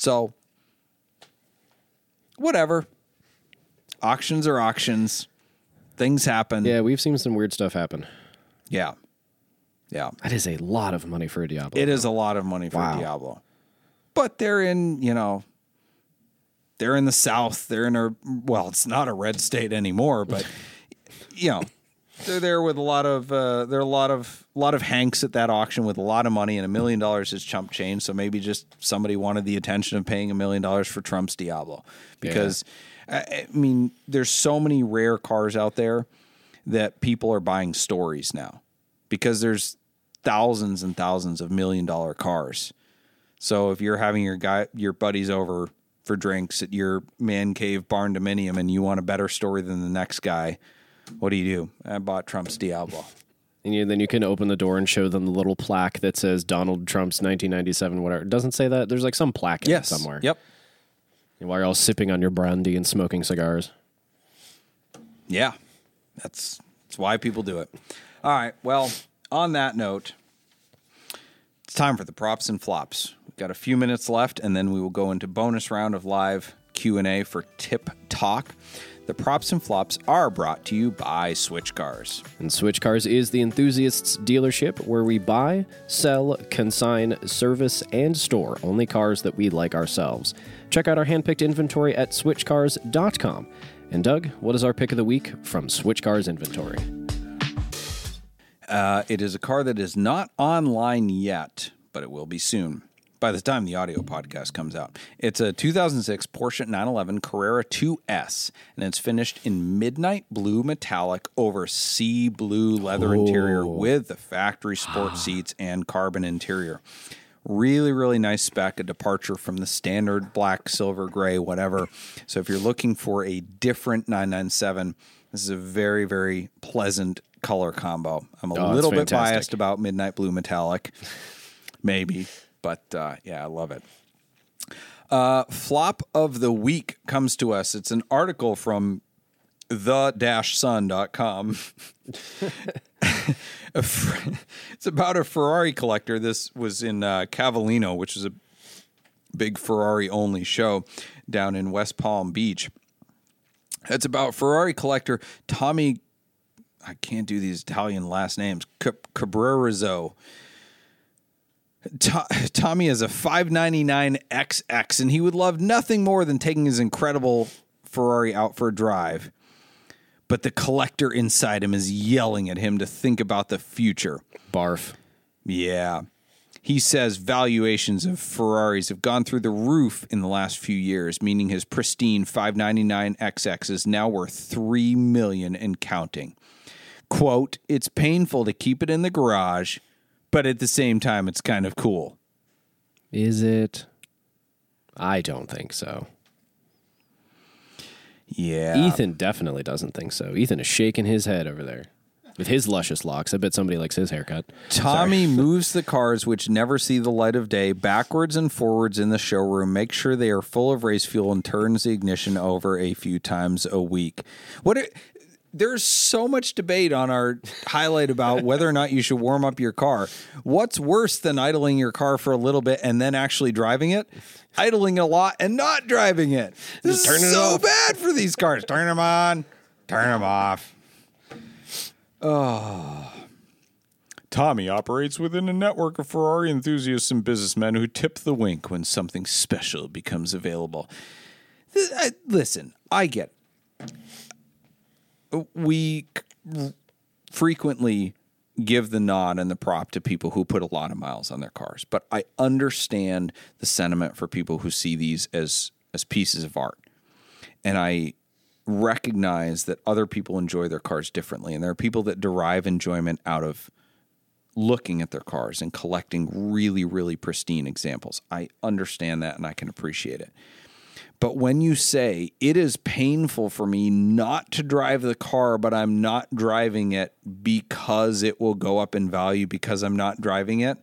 So, whatever. Auctions are auctions. Things happen. Yeah, we've seen some weird stuff happen. Yeah. Yeah. That is a lot of money for a Diablo. It is a lot of money for Wow. Diablo. But they're in, you know, they're in the South. They're in a, well, it's not a red state anymore, but, you know, they're there with a lot of, uh, there are a lot of, a lot of hanks at that auction with a lot of money and a million dollars is chump change. So maybe just somebody wanted the attention of paying a million dollars for Trump's Diablo because, I, I mean, there's so many rare cars out there that people are buying stories now because there's thousands and thousands of million dollar cars. So if you're having your guy your buddies over for drinks at your man cave barn dominium and you want a better story than the next guy, what do you do? I bought Trump's Diablo. And you, then you can open the door and show them the little plaque that says Donald Trump's 1997, whatever. It doesn't say that. There's like some plaque in it somewhere. Yep. And While you're all sipping on your brandy and smoking cigars. Yeah. That's that's why people do it. All right. Well, on that note, it's time for the props and flops. We've got a few minutes left, and then we will go into bonus round of live Q and A for Tip Talk. The props and flops are brought to you by Switch Cars. And Switch Cars is the enthusiasts dealership where we buy, sell, consign, service, and store only cars that we like ourselves. Check out our handpicked inventory at switchcars.com. And Doug, what is our pick of the week from Switch Cars inventory? Uh, it is a car that is not online yet, but it will be soon. By the time the audio podcast comes out, it's a 2006 Porsche 911 Carrera 2S, and it's finished in midnight blue metallic over sea blue leather interior with the factory sport ah. seats and carbon interior. Really, really nice spec, a departure from the standard black, silver, gray, whatever. So if you're looking for a different 997, this is a very, very pleasant color combo. I'm a Oh, little bit biased about midnight blue metallic, maybe, but uh, yeah, I love it. Uh, flop of the week comes to us. It's an article from the-sun.com. It's about a Ferrari collector. This was in uh, Cavallino, which is a big Ferrari only show down in West Palm Beach. It's about Ferrari collector Tommy. I can't do these Italian last names. Cabrerazo. To- Tommy is a 599 XX, and he would love nothing more than taking his incredible Ferrari out for a drive. But the collector inside him is yelling at him to think about the future. Barf. Yeah. He says valuations of Ferraris have gone through the roof in the last few years, meaning his pristine 599 XX is now worth 3 million and counting. Quote, "It's painful to keep it in the garage, but at the same time it's kind of cool." Is it? I don't think so. Yeah. Ethan definitely doesn't think so. Ethan is shaking his head over there with his luscious locks. I bet somebody likes his haircut. Tommy moves the cars which never see the light of day backwards and forwards in the showroom, makes sure they are full of race fuel, and turns the ignition over a few times a week. What? It, there's so much debate on our highlight about whether or not you should warm up your car. What's worse than idling your car for a little bit and then actually driving it? Idling a lot and not driving it. This turning is so off. bad for these cars. Turn them on, turn them off. Oh. Tommy operates within a network of Ferrari enthusiasts and businessmen who tip the wink when something special becomes available. Listen, I get it. We frequently give the nod and the prop to people who put a lot of miles on their cars, but I understand the sentiment for people who see these as as pieces of art. And I recognize that other people enjoy their cars differently and there are people that derive enjoyment out of looking at their cars and collecting really, really pristine examples. I understand that and I can appreciate it. But when you say it is painful for me not to drive the car, but I'm not driving it because it will go up in value because I'm not driving it,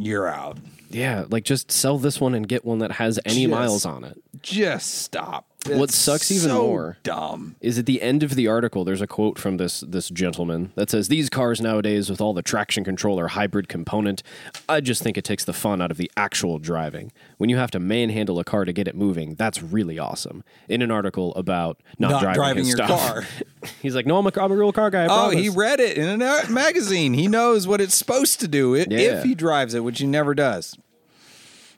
you're out. Yeah, like just sell this one and get one that has any Just- miles on it. Just stop. What sucks even so more- dumb. Is at the end of the article there's a quote from this this gentleman that says these cars nowadays with all the traction control or hybrid component, I just think it takes the fun out of the actual driving. When you have to manhandle a car to get it moving, that's really awesome. In an article about not, Not driving, driving your stuff. car. He's like, "No, I'm a, I'm a real car guy." I Oh, promise." he read it in a magazine. He knows what it's supposed to do i- Yeah. if he drives it, which he never does.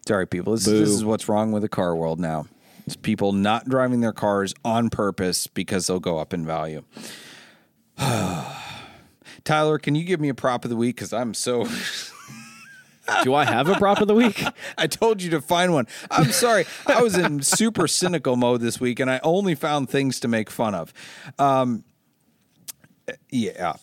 Sorry, people. This, this is what's wrong with the car world now. It's people not driving their cars on purpose because they'll go up in value. Tyler, can you give me a prop of the week? Because I'm so. Do I have a prop of the week? I told you to find one. I'm sorry. I was in super cynical mode this week and I only found things to make fun of. Um, yeah.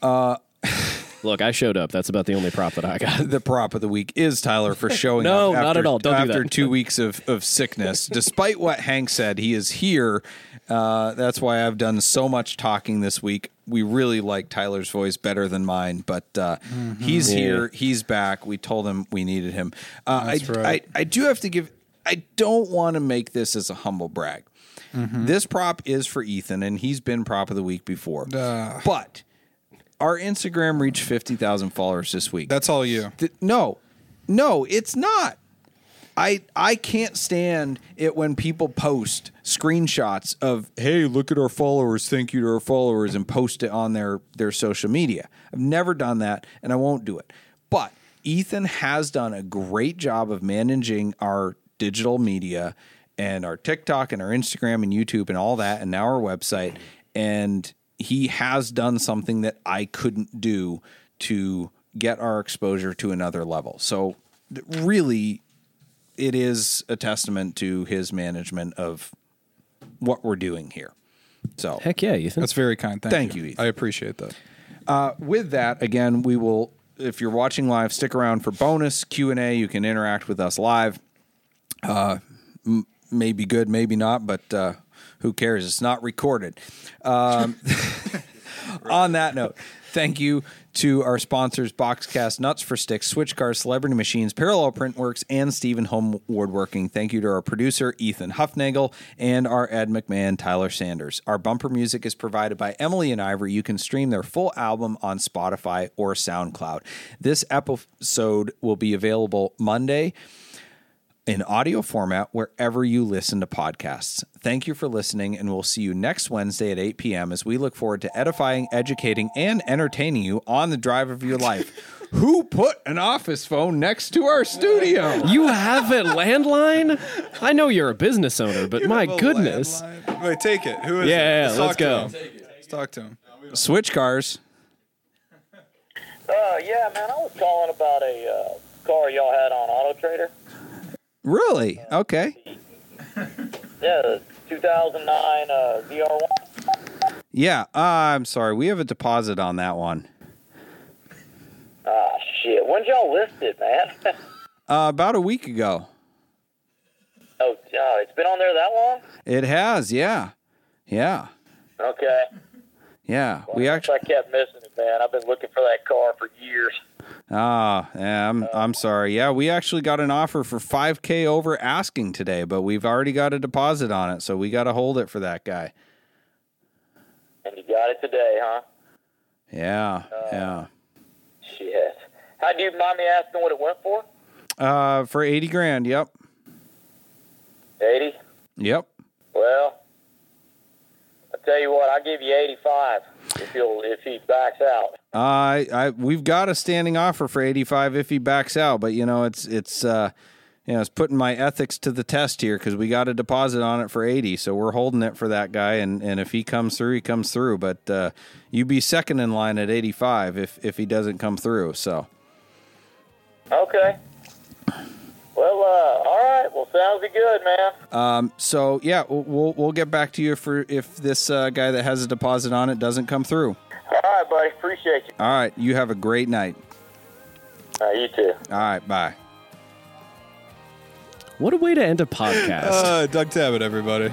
Look, I showed up. That's about the only prop that I got. the prop of the week is Tyler for showing No, up. not at all. Don't do after that. two weeks of, of sickness. Despite what Hank said, he is here. Uh, that's why I've done so much talking this week. We really like Tyler's voice better than mine, but uh, he's Yeah. here. He's back. We told him we needed him. Uh, That's I, right. I, I do have to give. I don't want to make this as a humble brag. This prop is for Ethan, and he's been prop of the week before. But our Instagram reached 50,000 followers this week. That's all you. Th- no, no, it's not. I I can't stand it when people post screenshots of hey look at our followers thank you to our followers and post it on their their social media. I've never done that and I won't do it. But Ethan has done a great job of managing our digital media and our TikTok and our Instagram and YouTube and all that and now our website and he has done something that I couldn't do to get our exposure to another level. So really it is a testament to his management of what we're doing here. So, Heck yeah, Ethan. That's very kind. Thank, Thank you. you, Ethan. I appreciate that. uh, with that, again, we will. If you're watching live, stick around for bonus Q and A. You can interact with us live. Uh, m- maybe good, maybe not, but uh, who cares? It's not recorded. Um, on that note, thank you to our sponsors Boxcast, Nuts for Sticks, Switch Cars, Celebrity Machines, Parallel Printworks, and Stephen Hulme Woodworking. Thank you to our producer, Ethan Huffnagel, and our Ed McMahon, Tyler Sanders. Our bumper music is provided by Emily and Ivory. You can stream their full album on Spotify or SoundCloud. This episode will be available Monday in audio format wherever you listen to podcasts. Thank you for listening, and we'll see you next Wednesday at 8 p.m. as we look forward to edifying, educating, and entertaining you on the drive of your life. Who put an office phone next to our studio? you have a landline? I know you're a business owner, but my goodness. Wait, take it. Who is Yeah, it? yeah, Let's let's talk go. To him. Let's talk to him. Switch cars. Uh, yeah, man, I was calling about a uh, car y'all had on Auto Trader. Really? Okay. Yeah, 2009 uh, ZR1. Yeah. Uh, I'm sorry. We have a deposit on that one. Ah, shit. When did y'all list it, man? Uh, about a week ago. oh, uh, it's been on there that long? It has. Yeah. Yeah. Okay. Yeah. We actually. I kept missing it, man. I've been looking for that car for years. Ah, yeah, I'm I'm sorry. Yeah, we actually got an offer for 5k over asking today, but we've already got a deposit on it, so we got to hold it for that guy. And you got it today, huh? Yeah. Yeah. Shit. How do you mind me asking what it went for? Uh for 80 grand. Yep. 80? Yep. Well, I tell you what, I'll give you 85 if he'll if he backs out. I I we've got a standing offer for 85 if he backs out, but you know, it's it's uh you know, it's putting my ethics to the test here because we got a deposit on it for 80. So we're holding it for that guy. And, and if he comes through, he comes through. But uh, you be second in line at 85 if, if he doesn't come through. So. Okay. Well, uh, all right. Well, sounds good, man. Um, so yeah, we'll- we'll we'll get back to you for if this uh, guy that has a deposit on it doesn't come through. All right, buddy. Appreciate you. All right, you have a great night. All right, you too. All right, bye. What a way to end a podcast. Uh, Doug Tabbitt, everybody.